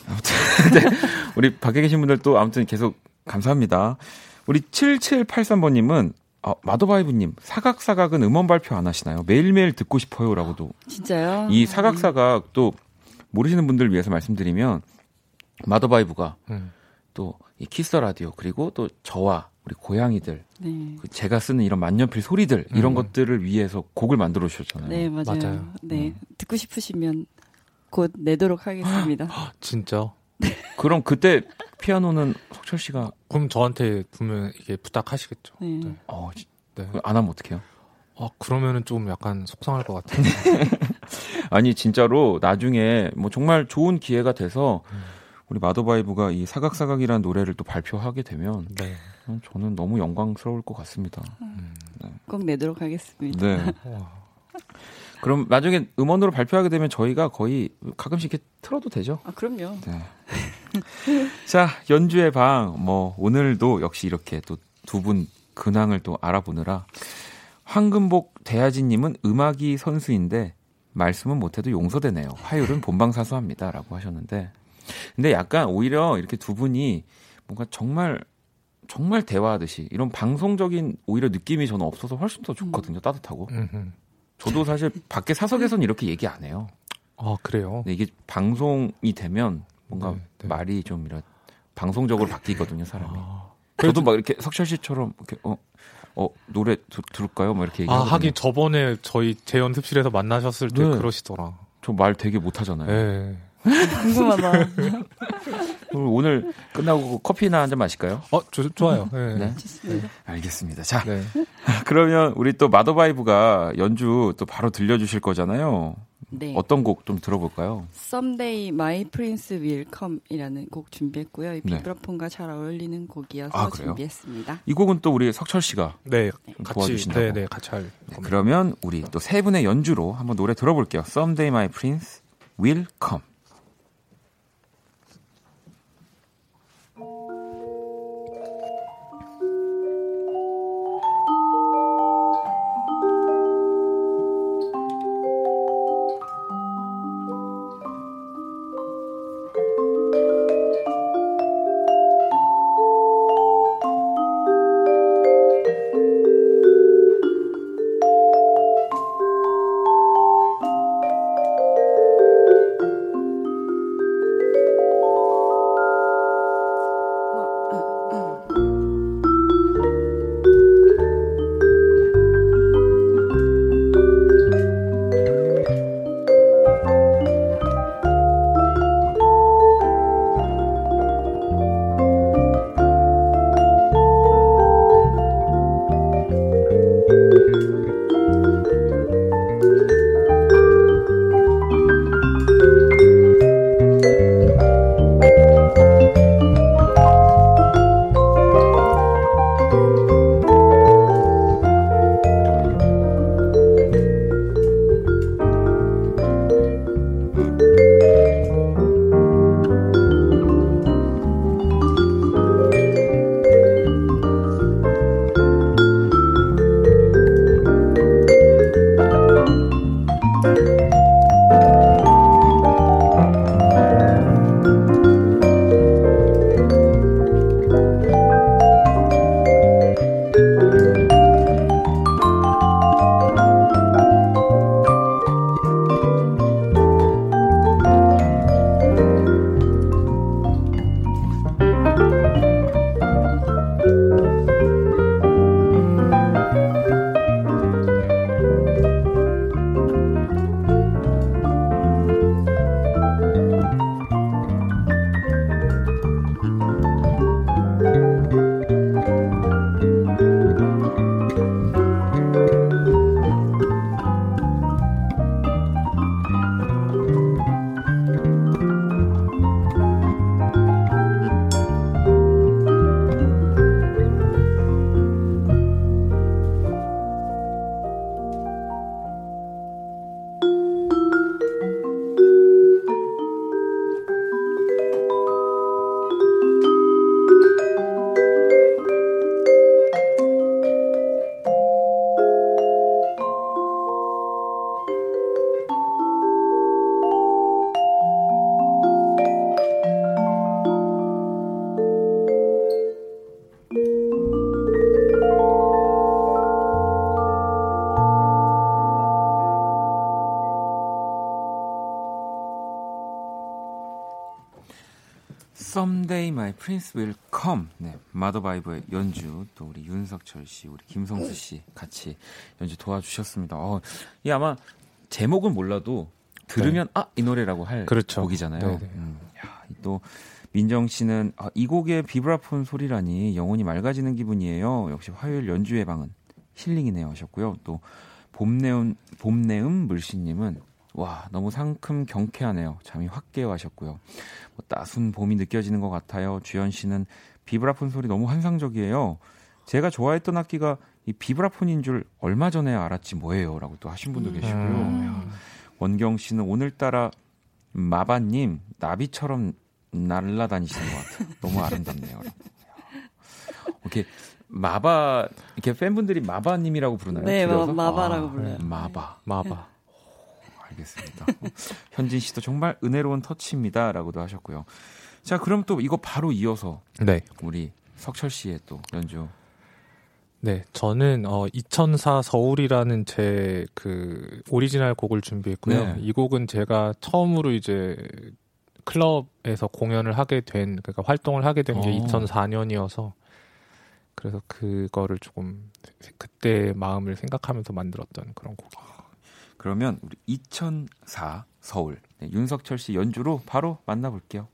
[LAUGHS] 네. 우리 밖에 계신 분들 또 아무튼 계속 감사합니다. 우리 7783번님은 아, 마더바이브님 사각사각은 음원 발표 안 하시나요? 매일매일 듣고 싶어요라고도 진짜요? 이 사각사각 또 모르시는 분들 위해서 말씀드리면 마더바이브가 음. 또이 키스 라디오 그리고 또 저와 우리 고양이들 네. 그 제가 쓰는 이런 만년필 소리들 이런 음. 것들을 위해서 곡을 만들어 주셨잖아요. 네, 맞아요. 맞아요. 네. 음. 듣고 싶으시면 곧 내도록 하겠습니다. [GASPS] [GASPS] 진짜? 그럼 그때 피아노는 석철 씨가 그럼 저한테 보면 이게 부탁하시겠죠. 네. 네. 어, 지- 네. 안 하면 어떡해요? 아, 그러면은 좀 약간 속상할 것 같아요. [LAUGHS] 아니 진짜로 나중에 뭐 정말 좋은 기회가 돼서 우리 마더바이브가 이 사각사각이라는 노래를 또 발표하게 되면 네. 저는 너무 영광스러울 것 같습니다. 꼭 내도록 하겠습니다. 네. [LAUGHS] 와. 그럼 나중에 음원으로 발표하게 되면 저희가 거의 가끔씩 이렇게 틀어도 되죠? 아, 그럼요. 네. [LAUGHS] 자, 연주의 방, 뭐, 오늘도 역시 이렇게 또 두 분 근황을 또 알아보느라 황금복 대하진님은 음악이 선수인데 말씀은 못해도 용서되네요. 화요일은 본방사수합니다. 라고 하셨는데. 근데 약간 오히려 이렇게 두 분이 뭔가 정말, 정말 대화하듯이 이런 방송적인 오히려 느낌이 저는 없어서 훨씬 더 좋거든요. 따뜻하고. 음흠. 저도 사실 밖에 사석에서는 이렇게 얘기 안 해요. 아, 그래요? 이게 방송이 되면 뭔가 네, 네. 말이 좀 이런 방송적으로 바뀌거든요, 사람이. 아, 저도 막 이렇게 석철 씨처럼 이렇게 어, 어 노래 두, 들을까요? 막 이렇게 아, 얘기하거든요. 하긴 저번에 저희 제 연습실에서 만나셨을 때 네. 그러시더라. 저 말 되게 못 하잖아요. 예. 궁금하다. [LAUGHS] 오늘 끝나고 커피나 한 잔 마실까요? 어, 조, 좋아요. 예. 네. 좋습니다. 알겠습니다. 자, 네. [LAUGHS] 그러면 우리 또 마더바이브가 연주 또 바로 들려주실 거잖아요. 네. 어떤 곡 좀 들어볼까요? Someday My Prince Will Come이라는 곡 준비했고요. 이 네. 비브라폰과 잘 어울리는 곡이어서 아? 준비했습니다. 이 곡은 또 우리 석철 씨가 네. 좀 같이 도와주신다고. 네, 네, 같이 할 네. 그러면 우리 또 세 분의 연주로 한번 노래 들어볼게요. Someday My Prince Will Come. Prince Will Come. 네, 마더바이브의 연주 또 우리 윤석철 씨, 우리 김성수 씨 같이 연주 도와주셨습니다. 어, 이 아마 제목은 몰라도 들으면 아이 노래라고 할 그렇죠. 곡이잖아요. 네네. 음, 야, 또 민정 씨는 아, 이 곡의 비브라폰 소리라니 영혼이 맑아지는 기분이에요. 역시 화요일 연주의 방은 힐링이네요 하셨고요. 또 봄내음 봄내음 물씨님은 와 너무 상큼 경쾌하네요. 잠이 확 깨어 하셨고요. 뭐 따순 봄이 느껴지는 것 같아요. 주현 씨는 비브라폰 소리 너무 환상적이에요. 제가 좋아했던 악기가 이 비브라폰인 줄 얼마 전에 알았지 뭐예요라고 또 하신 분도 계시고요. 음. 원경 씨는 오늘따라 마바님 나비처럼 날라다니시는 것 같아요. 너무 아름답네요. 이렇게 마바 이렇게 팬분들이 마바님이라고 부르나요? 네? 마- 마바라고 아, 불러요. 마바. 마바. 알겠습니다. [LAUGHS] 현진 씨도 정말 은혜로운 터치입니다라고도 하셨고요. 자, 그럼 또 이거 바로 이어서 네. 우리 석철 씨의 또 연주. 네, 저는 어 2004 서울이라는 제 그 오리지널 곡을 준비했고요. 네. 이 곡은 제가 처음으로 이제 클럽에서 공연을 하게 된 그러니까 활동을 하게 된게 어. 2004년이어서 그래서 그거를 조금 그때 마음을 생각하면서 만들었던 그런 곡이에요. 그러면 우리 2004 서울 네, 윤석철 씨 연주로 바로 만나볼게요.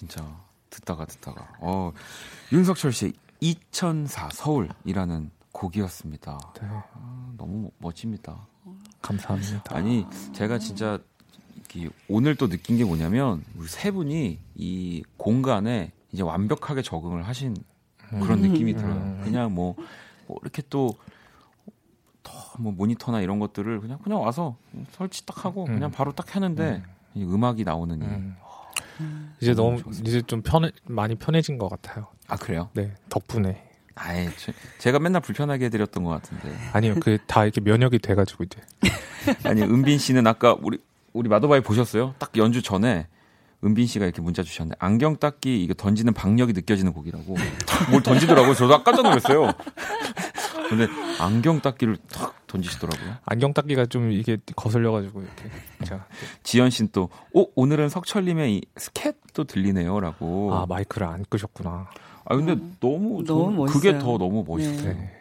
진짜 듣다가 듣다가. 어, 윤석철 씨 2004 서울이라는 곡이었습니다. 네, 아, 너무 멋집니다. 감사합니다. 아니 제가 진짜 오늘 또 느낀 게 뭐냐면 우리 세 분이 이 공간에 이제 완벽하게 적응을 하신 그런 느낌이 들어요. 그냥 뭐, 뭐 이렇게 또 뭐 모니터나 이런 것들을 그냥 그냥 와서 설치 딱 하고 음. 그냥 바로 딱 하는데 이 음악이 나오는 이. 음. 이제 너무 좋습니다. 이제 좀 편해 많이 편해진 것 같아요. 아 그래요? 네 덕분에 아예 제가 맨날 불편하게 해드렸던 것 같은데. 아니요 그 다 이렇게 면역이 돼가지고 이제 [LAUGHS] 아니 은빈 씨는 아까 우리 우리 마도바이 보셨어요? 딱 연주 전에 은빈 씨가 이렇게 문자 주셨는데 안경 닦기 이거 던지는 박력이 느껴지는 곡이라고 뭘 던지더라고요. 저도 깜짝 놀랐어요. 근데 안경 닦기를 탁 던지시더라고요. 안경 닦기가 좀 이게 거슬려가지고 이렇게 제가 지연 씨는 또, 오, 오늘은 석철님의 이 스캣도 들리네요라고. 아 마이크를 안 끄셨구나. 아, 근데 음. 너무, 너무 그게 멋있어요. 더 너무 멋있어요. 네.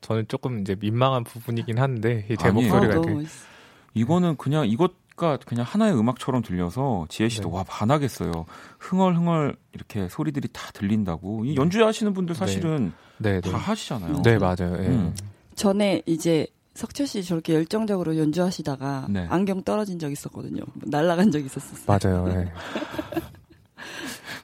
저는 조금 이제 민망한 부분이긴 한데 이제 제 아니에요. 목소리가 어, 이렇게 너무 멋있어. 이거는 그냥 이것가 그냥 하나의 음악처럼 들려서 지혜 씨도 네. 와 반하겠어요. 흥얼흥얼 이렇게 소리들이 다 들린다고. 이 연주하시는 분들 사실은 네, 네. 다 하시잖아요. 네 맞아요. 예. 음. 전에 이제 석철 씨 저렇게 열정적으로 연주하시다가 네. 안경 떨어진 적 있었거든요. 날아간 적 있었었어요. 맞아요. 예. [LAUGHS]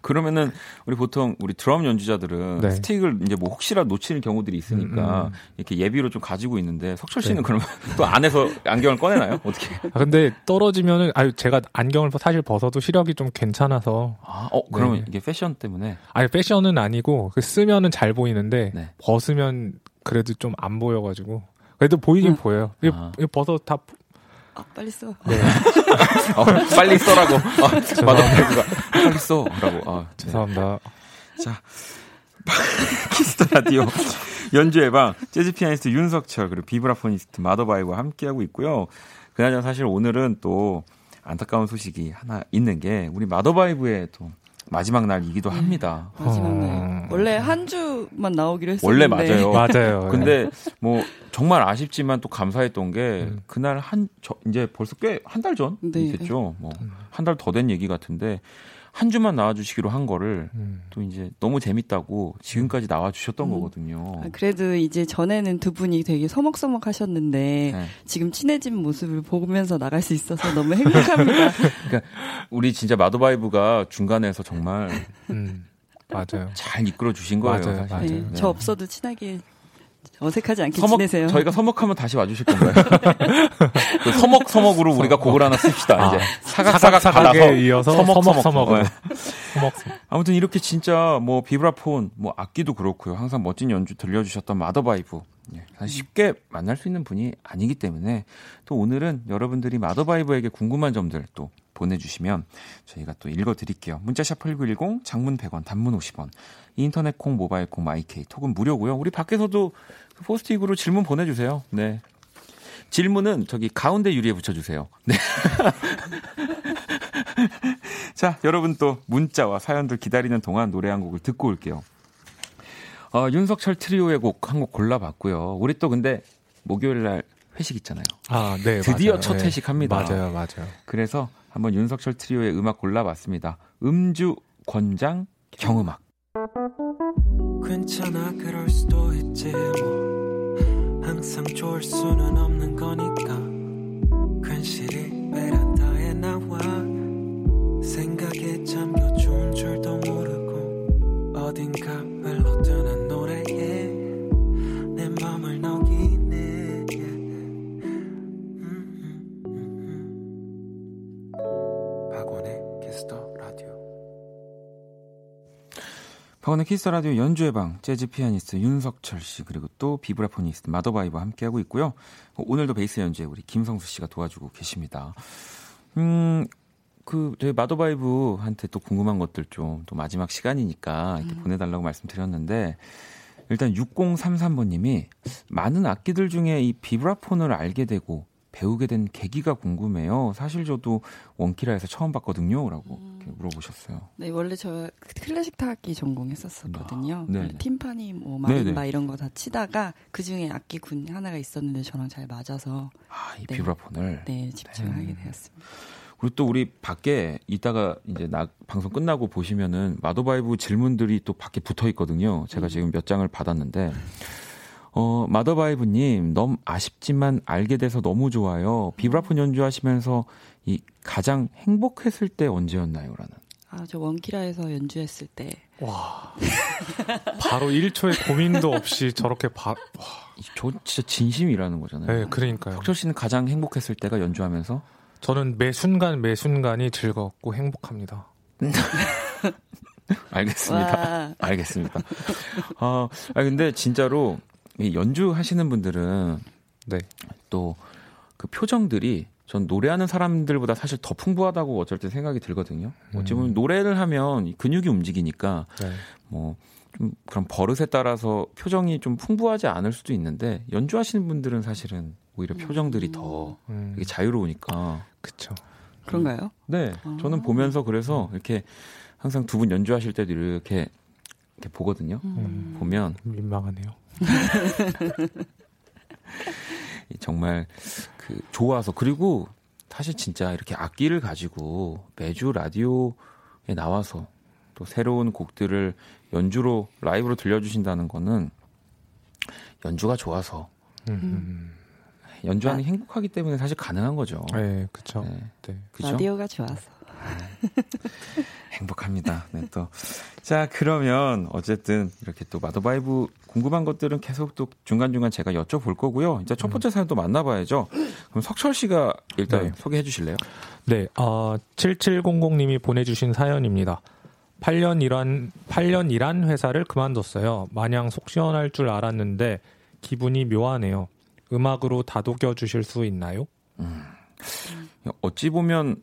그러면은 우리 보통 우리 드럼 연주자들은 네. 스틱을 이제 뭐 혹시라도 놓치는 경우들이 있으니까 음, 음. 이렇게 예비로 좀 가지고 있는데 석철 씨는 네. 그러면 [LAUGHS] 또 안에서 안경을 꺼내나요? 어떻게? 아, 근데 떨어지면은 아유 제가 안경을 사실 벗어도 시력이 좀 괜찮아서 아, 어 그러면 네. 이게 패션 때문에 아니 패션은 아니고 그 쓰면은 잘 보이는데 네. 벗으면 그래도 좀 안 보여가지고 그래도 보이긴 음. 보여요. 이거, 아. 벗어 다 아, 빨리 써. 네. [LAUGHS] 어, 빨리 써라고. 아, 마더바이브가 빨리 써라고. 아, 네. 죄송합니다. 자, [LAUGHS] 키스 더 라디오 연주의 방 재즈 피아니스트 윤석철 그리고 vibraphonist 마더바이브와 함께하고 있고요. 그나저나 사실 오늘은 또 안타까운 소식이 하나 있는 게 우리 마더바이브의 또 마지막 날이기도 합니다. 마지막 어. 날. 원래 한 주만 나오기로 원래 했었는데. 맞아요. [LAUGHS] 맞아요. [LAUGHS] 근데 뭐 정말 아쉽지만 또 감사했던 게 음. 그날 한 저, 이제 벌써 꽤 한 달전 네. 있겠죠. 뭐 음. 한달 더 된 얘기 같은데 한 주만 나와주시기로 한 거를 음. 또 이제 너무 재밌다고 지금까지 나와주셨던 음. 거거든요. 아, 그래도 이제 전에는 두 분이 되게 서먹서먹 하셨는데 네. 지금 친해진 모습을 보면서 나갈 수 있어서 너무 행복합니다. [LAUGHS] 우리 진짜 마더바이브가 중간에서 정말 음. 맞아요. 잘 이끌어 주신 거예요. 맞아요. 맞아요. 네, 네. 저 없어도 친하게 어색하지 않게 서먹, 지내세요. 저희가 서먹하면 다시 와주실 건가요? [LAUGHS] 그 서먹 서먹으로 우리가 곡을 하나 씁시다. 아, 이제 사각사각 받아서 이어서 서먹 서먹 서먹, 네. 서먹. 아무튼 이렇게 진짜 뭐 비브라폰, 뭐 악기도 그렇고요. 항상 멋진 연주 들려주셨던 마더바이브. 예, 쉽게 만날 수 있는 분이 아니기 때문에 또 오늘은 여러분들이 마더바이브에게 궁금한 점들 또 보내주시면 저희가 또 읽어드릴게요. 문자샵 8910, 장문 100원, 단문 50원, 인터넷 콩, 모바일 콩, 마이케이, 톡은 무료고요. 우리 밖에서도 그 포스트잇으로 질문 보내주세요. 네. 질문은 저기 가운데 유리에 붙여주세요. 네. [LAUGHS] 자, 여러분 또 문자와 사연들 기다리는 동안 노래 한 곡을 듣고 올게요. 어, 윤석철 트리오의 곡 한 곡 골라봤고요. 우리 또 근데 목요일 날 회식 있잖아요. 아, 네. [LAUGHS] 드디어 맞아요. 첫 네. 회식 합니다. 맞아요, 맞아요. 그래서 한번 윤석철 트리오의 음악 골라봤습니다. 음주, 권장, 경음악. 괜찮아 그럴 수도 있지 뭐 항상 좋을 수는 없는 거니까 괜시리 베란다에 나와 생각에 잠겨 좋은 줄도 모르고 어딘가 박원의 키스 라디오 연주의 방 재즈 피아니스트 윤석철 씨 그리고 또 vibraphonist 마더바이브와 함께하고 있고요. 어, 오늘도 베이스 연주에 우리 김성수 씨가 도와주고 계십니다. 음, 그 저희 마더바이브한테 또 궁금한 것들 좀 또 마지막 시간이니까 이렇게 보내달라고 말씀드렸는데 일단 6033번님이 많은 악기들 중에 이 비브라폰을 알게 되고 배우게 된 계기가 궁금해요. 사실 저도 원키라에서 처음 봤거든요.라고 이렇게 물어보셨어요. 네, 원래 저 클래식 타악기 전공했었었거든요. 아. 팀파니, 뭐 마림바. 이런 거 다 치다가 그 중에 악기군 하나가 있었는데 저랑 잘 맞아서 아, 이 네. 비브라폰을. 네 집중하게 음. 되었습니다. 그리고 또 우리 밖에 이따가 이제 나 방송 끝나고 보시면은 마더바이브 질문들이 또 밖에 붙어 있거든요. 제가 지금 몇 장을 받았는데 어 마더바이브님 너무 아쉽지만 알게 돼서 너무 좋아요. 비브라폰 연주하시면서 이 가장 행복했을 때 언제였나요?라는. 아, 저 원키라에서 연주했을 때 와. 바로 1초의 고민도 없이 저렇게 바, 저 진짜 진심이라는 거잖아요. 네, 그러니까요. 석철 씨는 가장 행복했을 때가 연주하면서 저는 매 순간 매 순간이 즐겁고 행복합니다. [LAUGHS] 알겠습니다. 와, 알겠습니다. 어, 아 근데 진짜로 이 연주하시는 분들은 네. 또 그 표정들이 전 노래하는 사람들보다 사실 더 풍부하다고 어쩔 때 생각이 들거든요. 어찌 보면 음. 노래를 하면 이 근육이 움직이니까 네. 뭐 좀 그런 버릇에 따라서 표정이 좀 풍부하지 않을 수도 있는데 연주하시는 분들은 사실은 오히려 표정들이 더 음, 자유로우니까. 그쵸. 그런가요? 네, 저는 아. 보면서 그래서 이렇게 항상 두 분 연주하실 때도 이렇게 이렇게 보거든요. 음. 보면 민망하네요. [LAUGHS] 정말 그 좋아서 그리고 사실 진짜 이렇게 악기를 가지고 매주 라디오에 나와서 또 새로운 곡들을 연주로 라이브로 들려주신다는 거는 연주가 좋아서 음, 연주하는 게 행복하기 때문에 사실 가능한 거죠. 음. 네, 그쵸. 네. 네. 라디오가 좋아서. 행복합니다. 네, 또. 자, 그러면 어쨌든 이렇게 또 마더바이브 궁금한 것들은 계속 또 중간중간 제가 여쭤볼 거고요. 이제 첫 번째 사연 또 만나봐야죠. 그럼 석철 씨가 일단 네. 소개해 주실래요? 네, 어, 7700님이 보내주신 사연입니다. 8년 일한, 8년 일한 회사를 그만뒀어요. 마냥 속 시원할 줄 알았는데 기분이 묘하네요. 음악으로 다독여 주실 수 있나요? 어찌 보면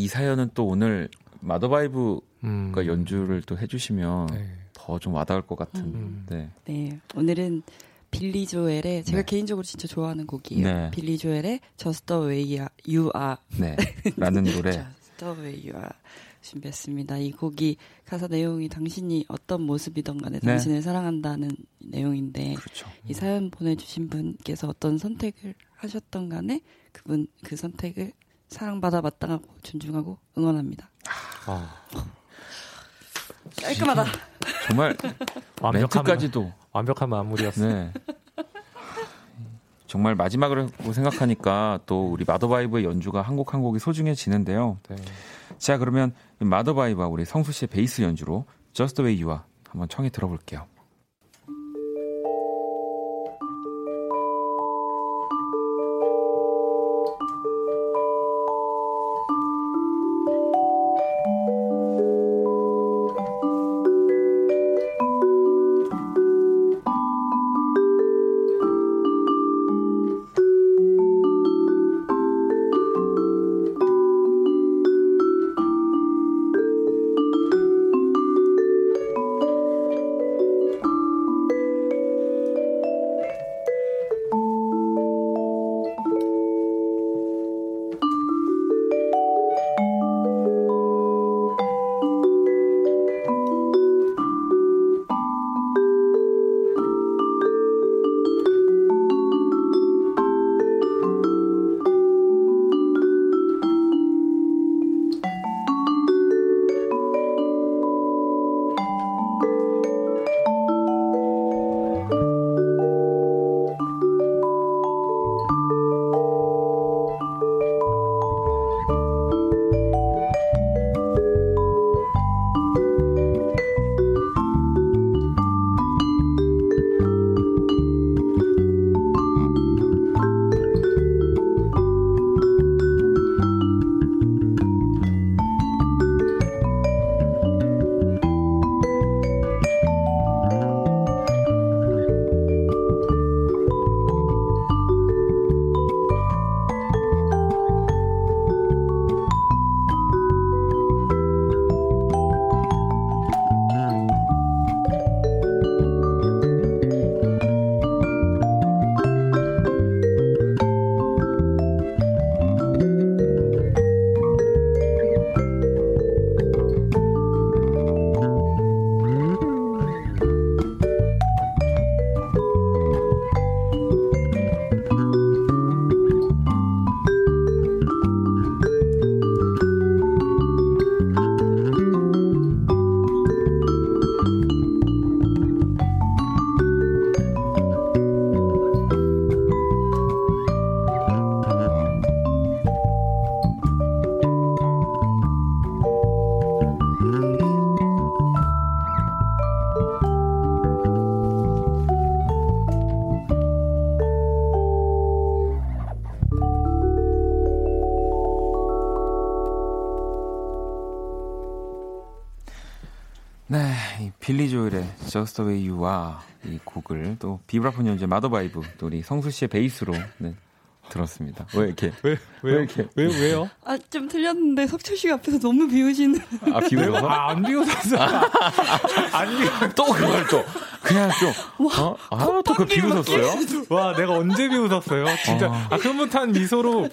이 사연은 또 오늘 마더바이브가 음, 연주를 또 해주시면 네. 더좀 와닿을 것 같은. 음. 네. 네, 오늘은 빌리 조엘의 제가 네. 개인적으로 진짜 좋아하는 곡이에요. 네. 빌리 조엘의 Just the Way You Are. 네. 라는 [LAUGHS] 노래. Just the Way You Are 준비했습니다. 이 곡이 가사 내용이 당신이 어떤 모습이든 간에 네. 당신을 사랑한다는 내용인데 그렇죠. 이 사연 보내주신 분께서 어떤 선택을 하셨던 간에 그분 그 선택을 사랑받아 마땅하고 존중하고 응원합니다. 아, 깔끔하다. 정말 완벽한, 멘트까지도. 완벽한 마무리였어요. 네. 정말 마지막으로 생각하니까 또 우리 마더바이브의 연주가 한 곡 한 곡이 소중해지는데요. 네. 자, 그러면 마더바이브와 우리 성수 씨의 베이스 연주로 Just the Way You Are 한번 청해 들어볼게요. The Way You Are 이 곡을 또 비브라폰 연주의 마더바이브 또 우리 성수 씨의 베이스로 네, 들었습니다. 왜 이렇게 왜, 왜 왜요? 이렇게 왜, 왜요? 아, 좀 틀렸는데 석철 씨가 앞에서 너무 비우시는. 아 비웃어서 아, 안 비웃었어. [LAUGHS] 안 비웃 또 그걸 또 그냥 좀 어? 아 또 그 비웃었어요? 와, 내가 언제 비웃었어요? 진짜. 아, 흐뭇한 미소로.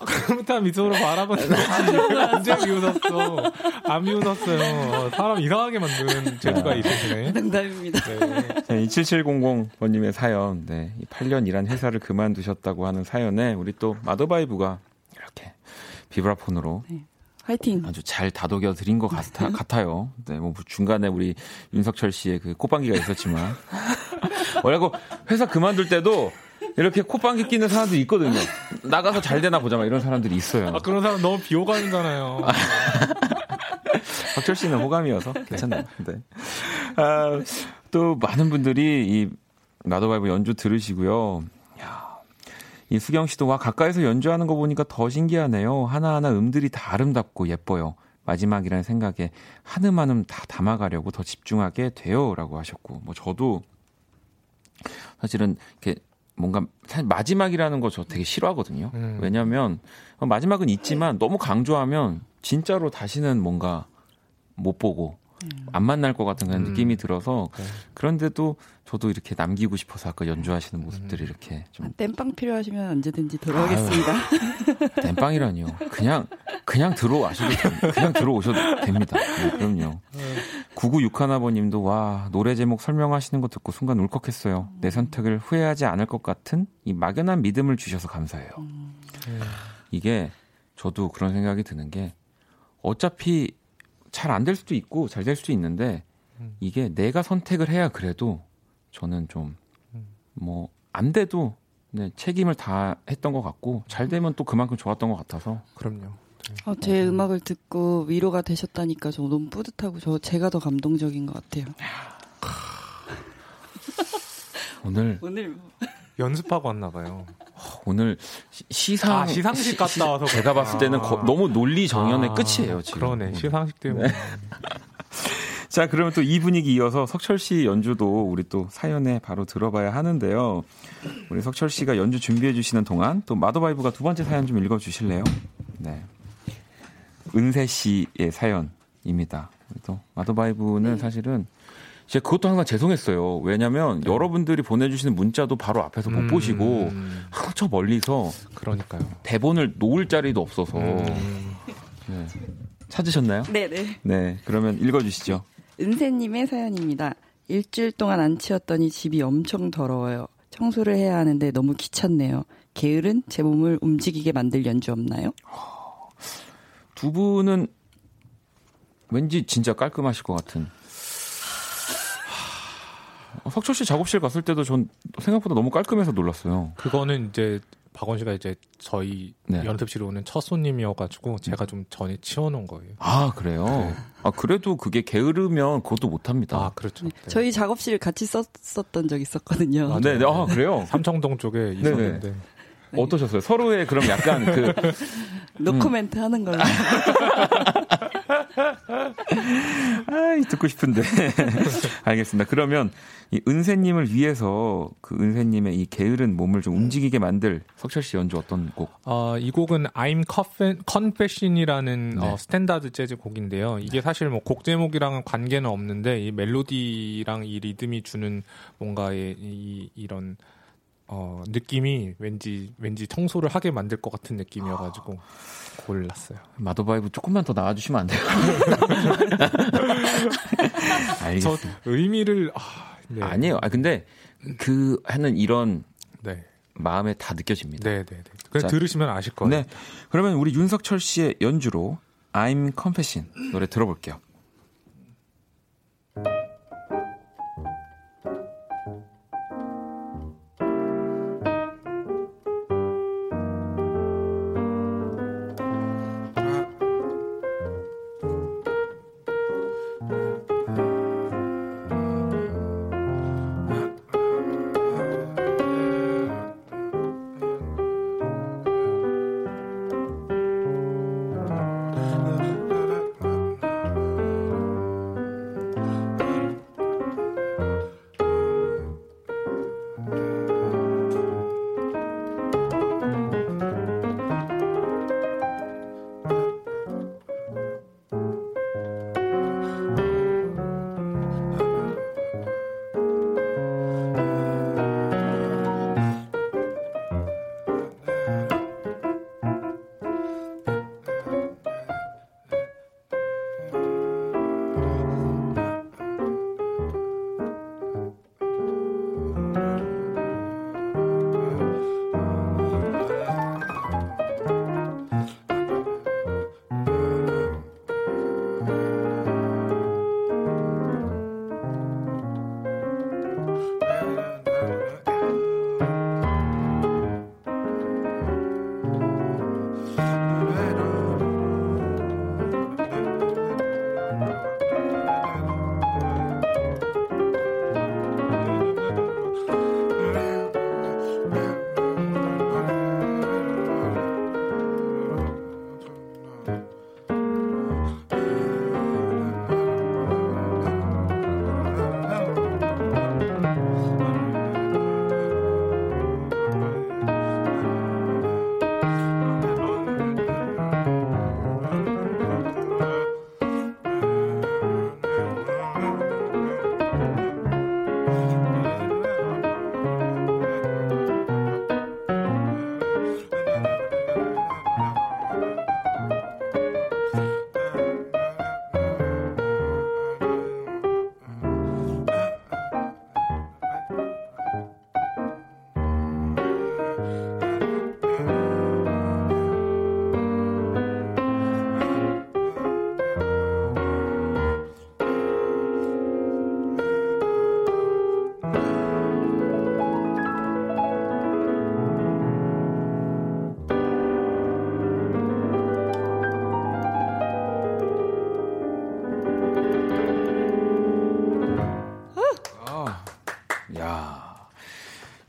흐뭇한 미소로 바라보는. 언제 비웃었어? 안 비웃었어요. 사람 이상하게 만드는 재주가 있으시네. 농담입니다. 네. 이 7700번님의 사연, 네, 이 8년 일한 회사를 그만두셨다고 하는 사연에 우리 또 마더바이브가 이렇게 비브라폰으로 화이팅. 아주 잘 다독여 드린 것 같아, 같아요. 네, 뭐 중간에 우리 윤석철 씨의 그 콧방귀가 있었지만 [LAUGHS] 원래 그 회사 그만둘 때도 이렇게 콧방귀 끼는 사람들이 있거든요. 나가서 잘 되나 보자 막 이런 사람들이 있어요. 아, 그런 사람 너무 비호감이잖아요. [LAUGHS] 박철 씨는 호감이어서 괜찮나요? [LAUGHS] 네. 아, 또 많은 분들이 이 나도바이브 연주 들으시고요. 야, 이 수경 씨도 와 가까이서 연주하는 거 보니까 더 신기하네요. 하나하나 음들이 다 아름답고 예뻐요. 마지막이라는 생각에 한 음 한 음 다 담아가려고 더 집중하게 돼요라고 하셨고 뭐 저도 사실은 이렇게 뭔가 사실 마지막이라는 거 저 되게 싫어하거든요. 음. 왜냐하면 마지막은 있지만 너무 강조하면 진짜로 다시는 뭔가 못 보고 안 만날 것 같은 그런 음. 느낌이 들어서 네. 그런데도 저도 이렇게 남기고 싶어서 아까 연주하시는 모습들이 이렇게 좀 아, 땜빵 필요하시면 언제든지 돌아오겠습니다. 땜빵이라니요. 그냥 그냥 들어와셔도 됩니다. 그냥 들어오셔도 됩니다. 네, 그럼요. 9961번님도 와 노래 제목 설명하시는 거 듣고 순간 울컥했어요. 내 선택을 후회하지 않을 것 같은 이 막연한 믿음을 주셔서 감사해요. 이게 저도 그런 생각이 드는 게 어차피 잘 안 될 수도 있고 잘 될 수도 있는데 이게 내가 선택을 해야 그래도 저는 좀 뭐 안 돼도 네, 책임을 다 했던 것 같고 잘 되면 또 그만큼 좋았던 것 같아서. 그럼요. 어, 제 음악을 듣고 위로가 되셨다니까 저 너무 뿌듯하고 저 제가 더 감동적인 것 같아요. 오늘 오늘 뭐. 연습하고 왔나 봐요. 오늘 시- 시상 아, 시상식 갔다 와서 제가 봤을 때는 거- 아. 너무 논리 정연의 아, 끝이에요 지금. 그러네. 시상식 때문에. [LAUGHS] 자, 그러면 또 이 분위기 이어서 석철 씨 연주도 우리 또 사연에 바로 들어봐야 하는데요. 우리 석철 씨가 연주 준비해 주시는 동안 또 마더바이브가 두 번째 사연 좀 읽어 주실래요? 네. 은세 씨의 사연입니다. 또 마더바이브는 사실은 제가 그것도 항상 죄송했어요. 왜냐면 여러분들이 보내주시는 문자도 바로 앞에서 못 음, 보시고 항상 저 멀리서 그러니까요. 대본을 놓을 자리도 없어서 음, 네. 찾으셨나요? 네네. 네, 그러면 읽어주시죠. 은세님의 사연입니다. 일주일 동안 안 치웠더니 집이 엄청 더러워요. 청소를 해야 하는데 너무 귀찮네요. 게으른 제 몸을 움직이게 만들 연주 없나요? 두 분은 왠지 진짜 깔끔하실 것 같은. 하, 석철 씨 작업실 갔을 때도 전 생각보다 너무 깔끔해서 놀랐어요. 그거는 이제 박원 씨가 이제 저희 네. 연습실에 오는 첫 손님이어가지고 제가 좀 전에 치워놓은 거예요. 아 그래요? 네. 아 그래도 그게 게으르면 그것도 못합니다. 아 그렇죠. 네. 저희 작업실 같이 썼었던 적 있었거든요. 아, 네, 네. 아 그래요? 삼청동 쪽에 있었는데 어떠셨어요? 서로의 그럼 약간 그 [LAUGHS] 노코멘트 하는 걸로. [LAUGHS] [LAUGHS] 아이, 듣고 싶은데. [LAUGHS] 알겠습니다. 그러면 이 은세님을 위해서 그 은세님의 이 게으른 몸을 좀 움직이게 만들 석철 씨 연주 어떤 곡? 어, 이 곡은 I'm Confessin'- Confessin'이라는 네. 어, 스탠다드 재즈 곡인데요. 이게 사실 뭐 곡 제목이랑은 관계는 없는데 이 멜로디랑 이 리듬이 주는 뭔가의 이, 이런 어, 느낌이 왠지 왠지 청소를 하게 만들 것 같은 느낌이어가지고 골랐어요. 마더바이브 조금만 더 나와주시면 안 돼요? [LAUGHS] 저 알겠습니다. 의미를 아, 네. 아니에요. 아, 근데 그 하는 이런 네. 마음에 다 느껴집니다. 네, 네, 네. 그냥 자, 들으시면 아실 거예요. 네. 그러면 우리 윤석철 씨의 연주로 I'm Confessin' 노래 들어볼게요.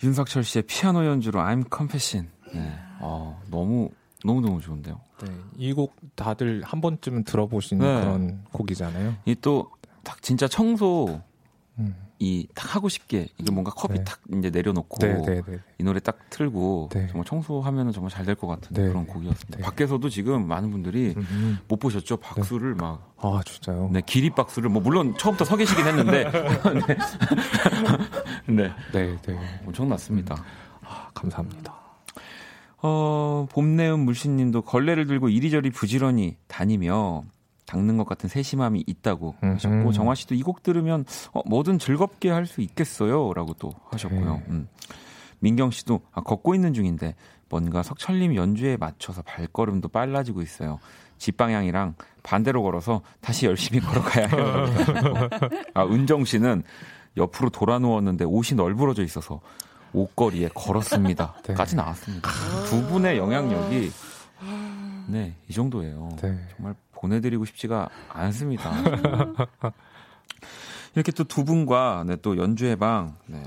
윤석철 씨의 피아노 연주로 I'm Confessing. 네. 어, 너무 너무 너무 좋은데요. 네, 이 곡 다들 한 번쯤은 들어보신 네. 그런 곡이잖아요. 이 또 딱 진짜 청소 음. 이딱 하고 싶게 이게 뭔가 컵이 네. 탁 이제 내려놓고 네, 네, 네. 이 노래 딱 틀고 네. 정말 청소하면은 정말 잘 될 것 같은 네, 그런 네. 곡이었습니다. 네. 밖에서도 지금 많은 분들이 음. 못 보셨죠? 박수를 막 아, 진짜요? 네, 기립 박수를 뭐 물론 처음부터 서 계시긴 했는데 [LAUGHS] [LAUGHS] [LAUGHS] 네. 네. 네, 네. 엄청났습니다. 아, 감사합니다. 어, 봄내음 물신님도 걸레를 들고 이리저리 부지런히 다니며 닦는 것 같은 세심함이 있다고 음, 하셨고 음. 정화 씨도 이 곡 들으면 어, 뭐든 즐겁게 할 수 있겠어요라고 또 하셨고요. 네. 음. 민경 씨도 아, 걷고 있는 중인데 뭔가 석철님 연주에 맞춰서 발걸음도 빨라지고 있어요. 집 방향이랑 반대로 걸어서 다시 열심히 걸어가야 해요. [LAUGHS] 아, 은정 씨는 옆으로 돌아 누웠는데 옷이 널브러져 있어서 옷걸이에 걸었습니다. [LAUGHS] 네. 까지 나왔습니다. 두 분의 영향력이 네, 이 정도예요. 네. 정말 보내드리고 싶지가 않습니다. [LAUGHS] 이렇게 또 두 분과 네, 또 연주의 방. 네.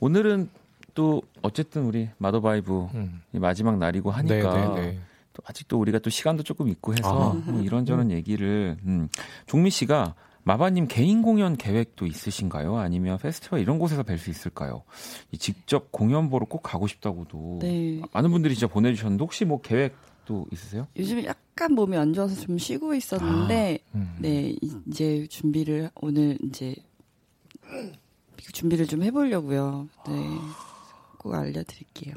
오늘은 또 어쨌든 우리 마더바이브 음. 이 마지막 날이고 하니까 네, 네, 네. 또 아직도 우리가 또 시간도 조금 있고 해서 아. 뭐 이런저런 얘기를 음. 종미 씨가 마바님 개인 공연 계획도 있으신가요? 아니면 페스티벌 이런 곳에서 뵐 수 있을까요? 이 직접 공연 보러 꼭 가고 싶다고도 네. 많은 분들이 진짜 보내주셨는데 혹시 뭐 계획도 있으세요? 요즘에 약간 몸이 안 좋아서 좀 쉬고 있었는데 음. 네 이제 준비를 오늘 이제 준비를 좀 해보려고요. 네. 꼭 알려드릴게요.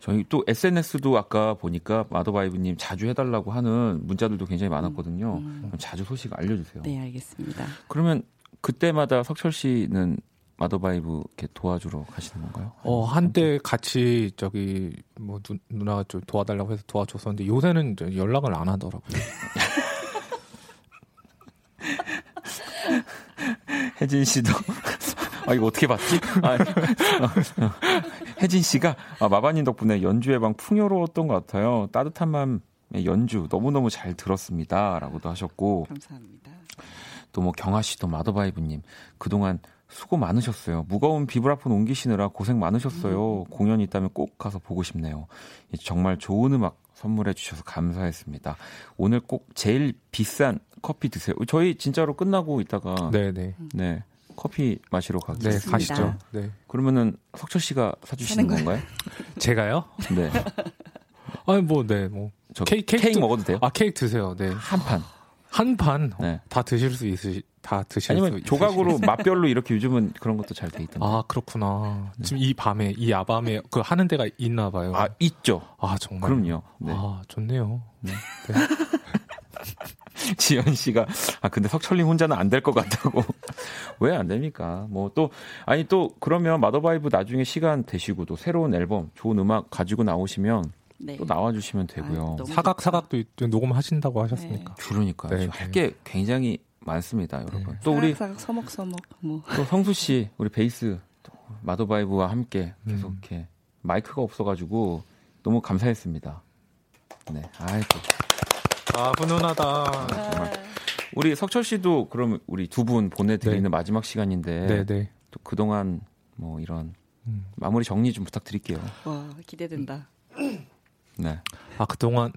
저희 또 SNS도 아까 보니까 마더바이브님 자주 해달라고 하는 문자들도 굉장히 많았거든요. 그럼 자주 소식 알려주세요. 네, 알겠습니다. 그러면 그때마다 석철 씨는 마더바이브 이렇게 도와주러 가시는 건가요? 어, 한때 같이 저기 뭐 누, 누나가 좀 도와달라고 해서 도와줬었는데 요새는 연락을 안 하더라고요. [LAUGHS] 혜진 씨도 아 이거 어떻게 봤지? 아, 어, 어. 혜진 씨가 아, 마바님 덕분에 연주의 방 풍요로웠던 것 같아요. 따뜻한 마음의 연주 너무너무 잘 들었습니다.라고도 하셨고 감사합니다. 또 뭐 경아 씨도 마더바이브님 그동안 수고 많으셨어요. 무거운 비브라폰 옮기시느라 고생 많으셨어요. 공연 있다면 꼭 가서 보고 싶네요. 예, 정말 좋은 음악 선물해 주셔서 감사했습니다. 오늘 꼭 제일 비싼 커피 드세요. 저희 진짜로 끝나고 있다가 네, 네, 네. 커피 마시러 네, 가겠습니다. 가시죠. 네. 그러면은 석철 씨가 사주시는 건가요? [LAUGHS] 제가요? 네. [LAUGHS] 아니 뭐 네, 뭐 저 케이크- 케이크, 케이크 먹어도 돼요? 아, 케이크 드세요. 네. 한 판. 한 판 다 네. 드실 수 있으시 다 드실 수 아니면 조각으로 맛별로 이렇게 요즘은 그런 것도 잘 돼 있던데. 아, 그렇구나. 지금 이 밤에 이 야밤에 그 하는 데가 있나 봐요. 아, 있죠. 아, 정말. 그럼요. 네. 아, 좋네요. [LAUGHS] 지연 씨가 아 근데 석철님 혼자는 안 될 것 같다고 [LAUGHS] 왜 안 됩니까? 뭐 또 아니 또 그러면 마더바이브 나중에 시간 되시고 또 새로운 앨범 좋은 음악 가지고 나오시면 네. 또 나와주시면 되고요. 아, 너무 사각 사각도 녹음하시다고 하셨으니까. 네, 할 네. 게 굉장히 많습니다, 여러분. 네. 또 우리 사각 사각 서먹서먹 뭐 또 성수 씨 우리 베이스 또 마더바이브와 함께 계속 음. 이렇게 마이크가 없어가지고 너무 감사했습니다. 네, 아이고. 아, 훈훈하다. 정말. 우리 석철 씨도 그럼 우리 두 분 보내드리는 네. 마지막 시간인데 네, 네. 또 그동안 뭐 이런 음. 마무리 정리 좀 부탁드릴게요. 와 기대된다. [CLEARS THROAT] 네. 아, 그동안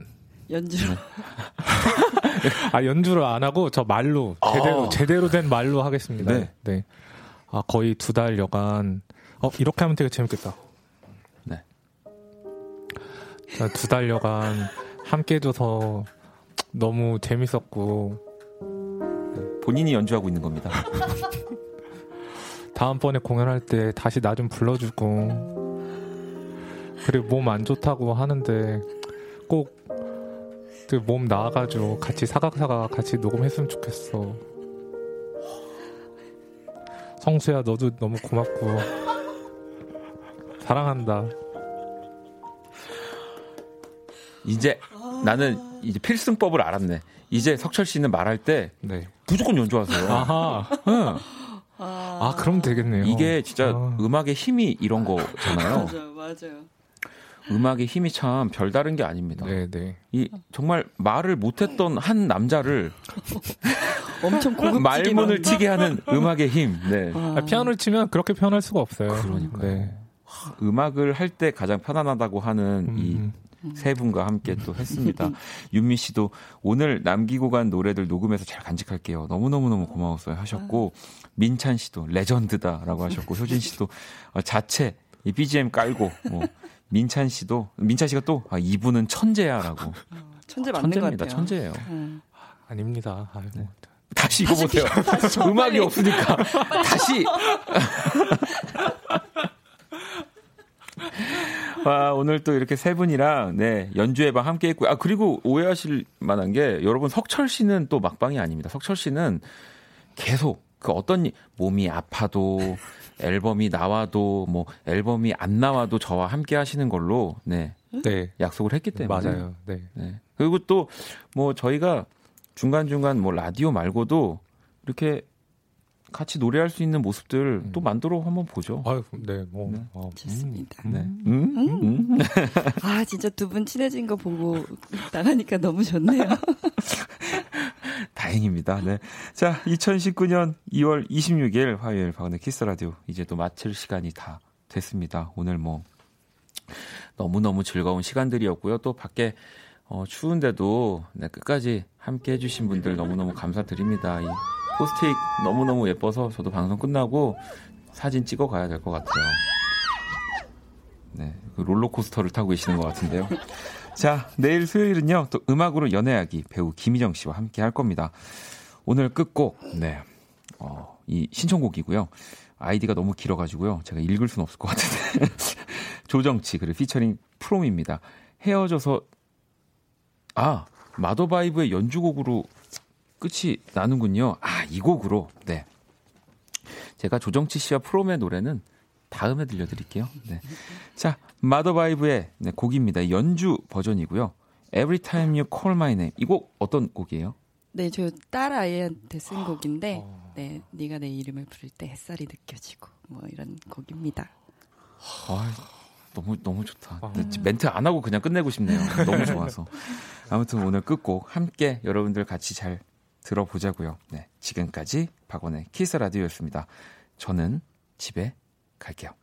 연주로 [LAUGHS] 아, 연주를 안 하고 저 말로 제대로 아. 제대로 된 말로 하겠습니다. 네. 네. 아, 거의 두 달 여간 어, 이렇게 하면 되게 재밌겠다. 네. 자, 두 달 여간 함께 해줘서 너무 재밌었고 본인이 연주하고 있는 겁니다. [LAUGHS] 다음번에 공연할 때 다시 나 좀 불러주고 그리고 몸 안 좋다고 하는데 꼭그몸 나아가지고 같이 사각사각 같이 녹음했으면 좋겠어. 성수야 너도 너무 고맙고 사랑한다. 이제 나는 이제 필승법을 알았네. 이제 석철 씨는 말할 때 네. 무조건 연주하세요. 아하. 응. 아 그럼 되겠네요. 이게 진짜 아. 음악의 힘이 이런 거잖아요. 맞아요, 맞아요. 음악의 힘이 참 별다른 게 아닙니다. 네, 네. 이 정말 말을 못했던 한 남자를 [LAUGHS] 엄청 고급지게 말문을 튀게 하는 음악의 힘. 네. 아, 아, 피아노를 치면 그렇게 표현할 수가 없어요. 그러니까요. 네. 음악을 할 때 가장 편안하다고 하는 이 음, 세 분과 함께 또 했습니다. [LAUGHS] 윤미 씨도 오늘 남기고 간 노래들 녹음해서 잘 간직할게요. 너무너무너무 고마웠어요 하셨고 민찬 씨도 레전드다라고 하셨고 효진 씨도 어, 자체 이 BGM 깔고 뭐 민찬 씨도 민찬 씨가 또 아, 이분은 천재야라고 천재 맞는 것 천재입니다. 같아요. 천재예요. 음. 아닙니다. 아유, 네. 다시 이거 보세요. [LAUGHS] 음악이 없으니까 다시. [LAUGHS] 아, 오늘 또 이렇게 세 분이랑 네, 연주회 방 함께 했고요. 아, 그리고 오해하실 만한 게 여러분 석철 씨는 또 막방이 아닙니다. 석철 씨는 계속 그 어떤 일- 몸이 아파도 앨범이 나와도 뭐 앨범이 안 나와도 저와 함께 하시는 걸로 네, 네. 약속을 했기 때문에 맞아요. 네. 네. 그리고 또 뭐 저희가 중간중간 뭐 라디오 말고도 이렇게 같이 노래할 수 있는 모습들 또 만들어 한번 보죠. 아유, 네. 뭐 네. 어, 좋습니다. 네. 음? 음? [LAUGHS] 아 진짜 두 분 친해진 거 보고 나가니까 너무 좋네요. [LAUGHS] 다행입니다. 네. 자, 2019년 2월 26일 화요일 박은의 키스 라디오 이제 또 마칠 시간이 다 됐습니다. 오늘 뭐 너무너무 즐거운 시간들이었고요. 또 밖에 어, 추운데도 네, 끝까지 함께 해주신 분들 너무너무 감사드립니다. 이 포스트잇 너무너무 예뻐서 저도 방송 끝나고 사진 찍어 가야 될 것 같아요. 네, 그 롤러코스터를 타고 계시는 것 같은데요. 자, 내일 수요일은요, 또 음악으로 연애하기 배우 김희정 씨와 함께 할 겁니다. 오늘 끝곡, 네, 어, 이 신청곡이고요. 아이디가 너무 길어가지고요. 제가 읽을 수는 없을 것 같은데. [LAUGHS] 조정치, 그리고 피처링 프롬입니다. 헤어져서, 아, 마더바이브의 연주곡으로 끝이 나는군요. 아, 이 곡으로, 네. 제가 조정치 씨와 프롬의 노래는 다음에 들려드릴게요. 네. 자, 마더바이브의 네, 곡입니다. 연주 버전이고요. Every Time You Call My Name. 이 곡 어떤 곡이에요? 네, 저 딸 아이한테 쓴 곡인데, 네, 네가 내 이름을 부를 때 햇살이 느껴지고 뭐 이런 곡입니다. 아, 너무 너무 좋다. 네, 멘트 안 하고 그냥 끝내고 싶네요. 너무 좋아서. 아무튼 오늘 끝곡 함께 여러분들 같이 잘 들어보자고요. 네, 지금까지 박원의 키스 라디오였습니다. 저는 집에 갈게요.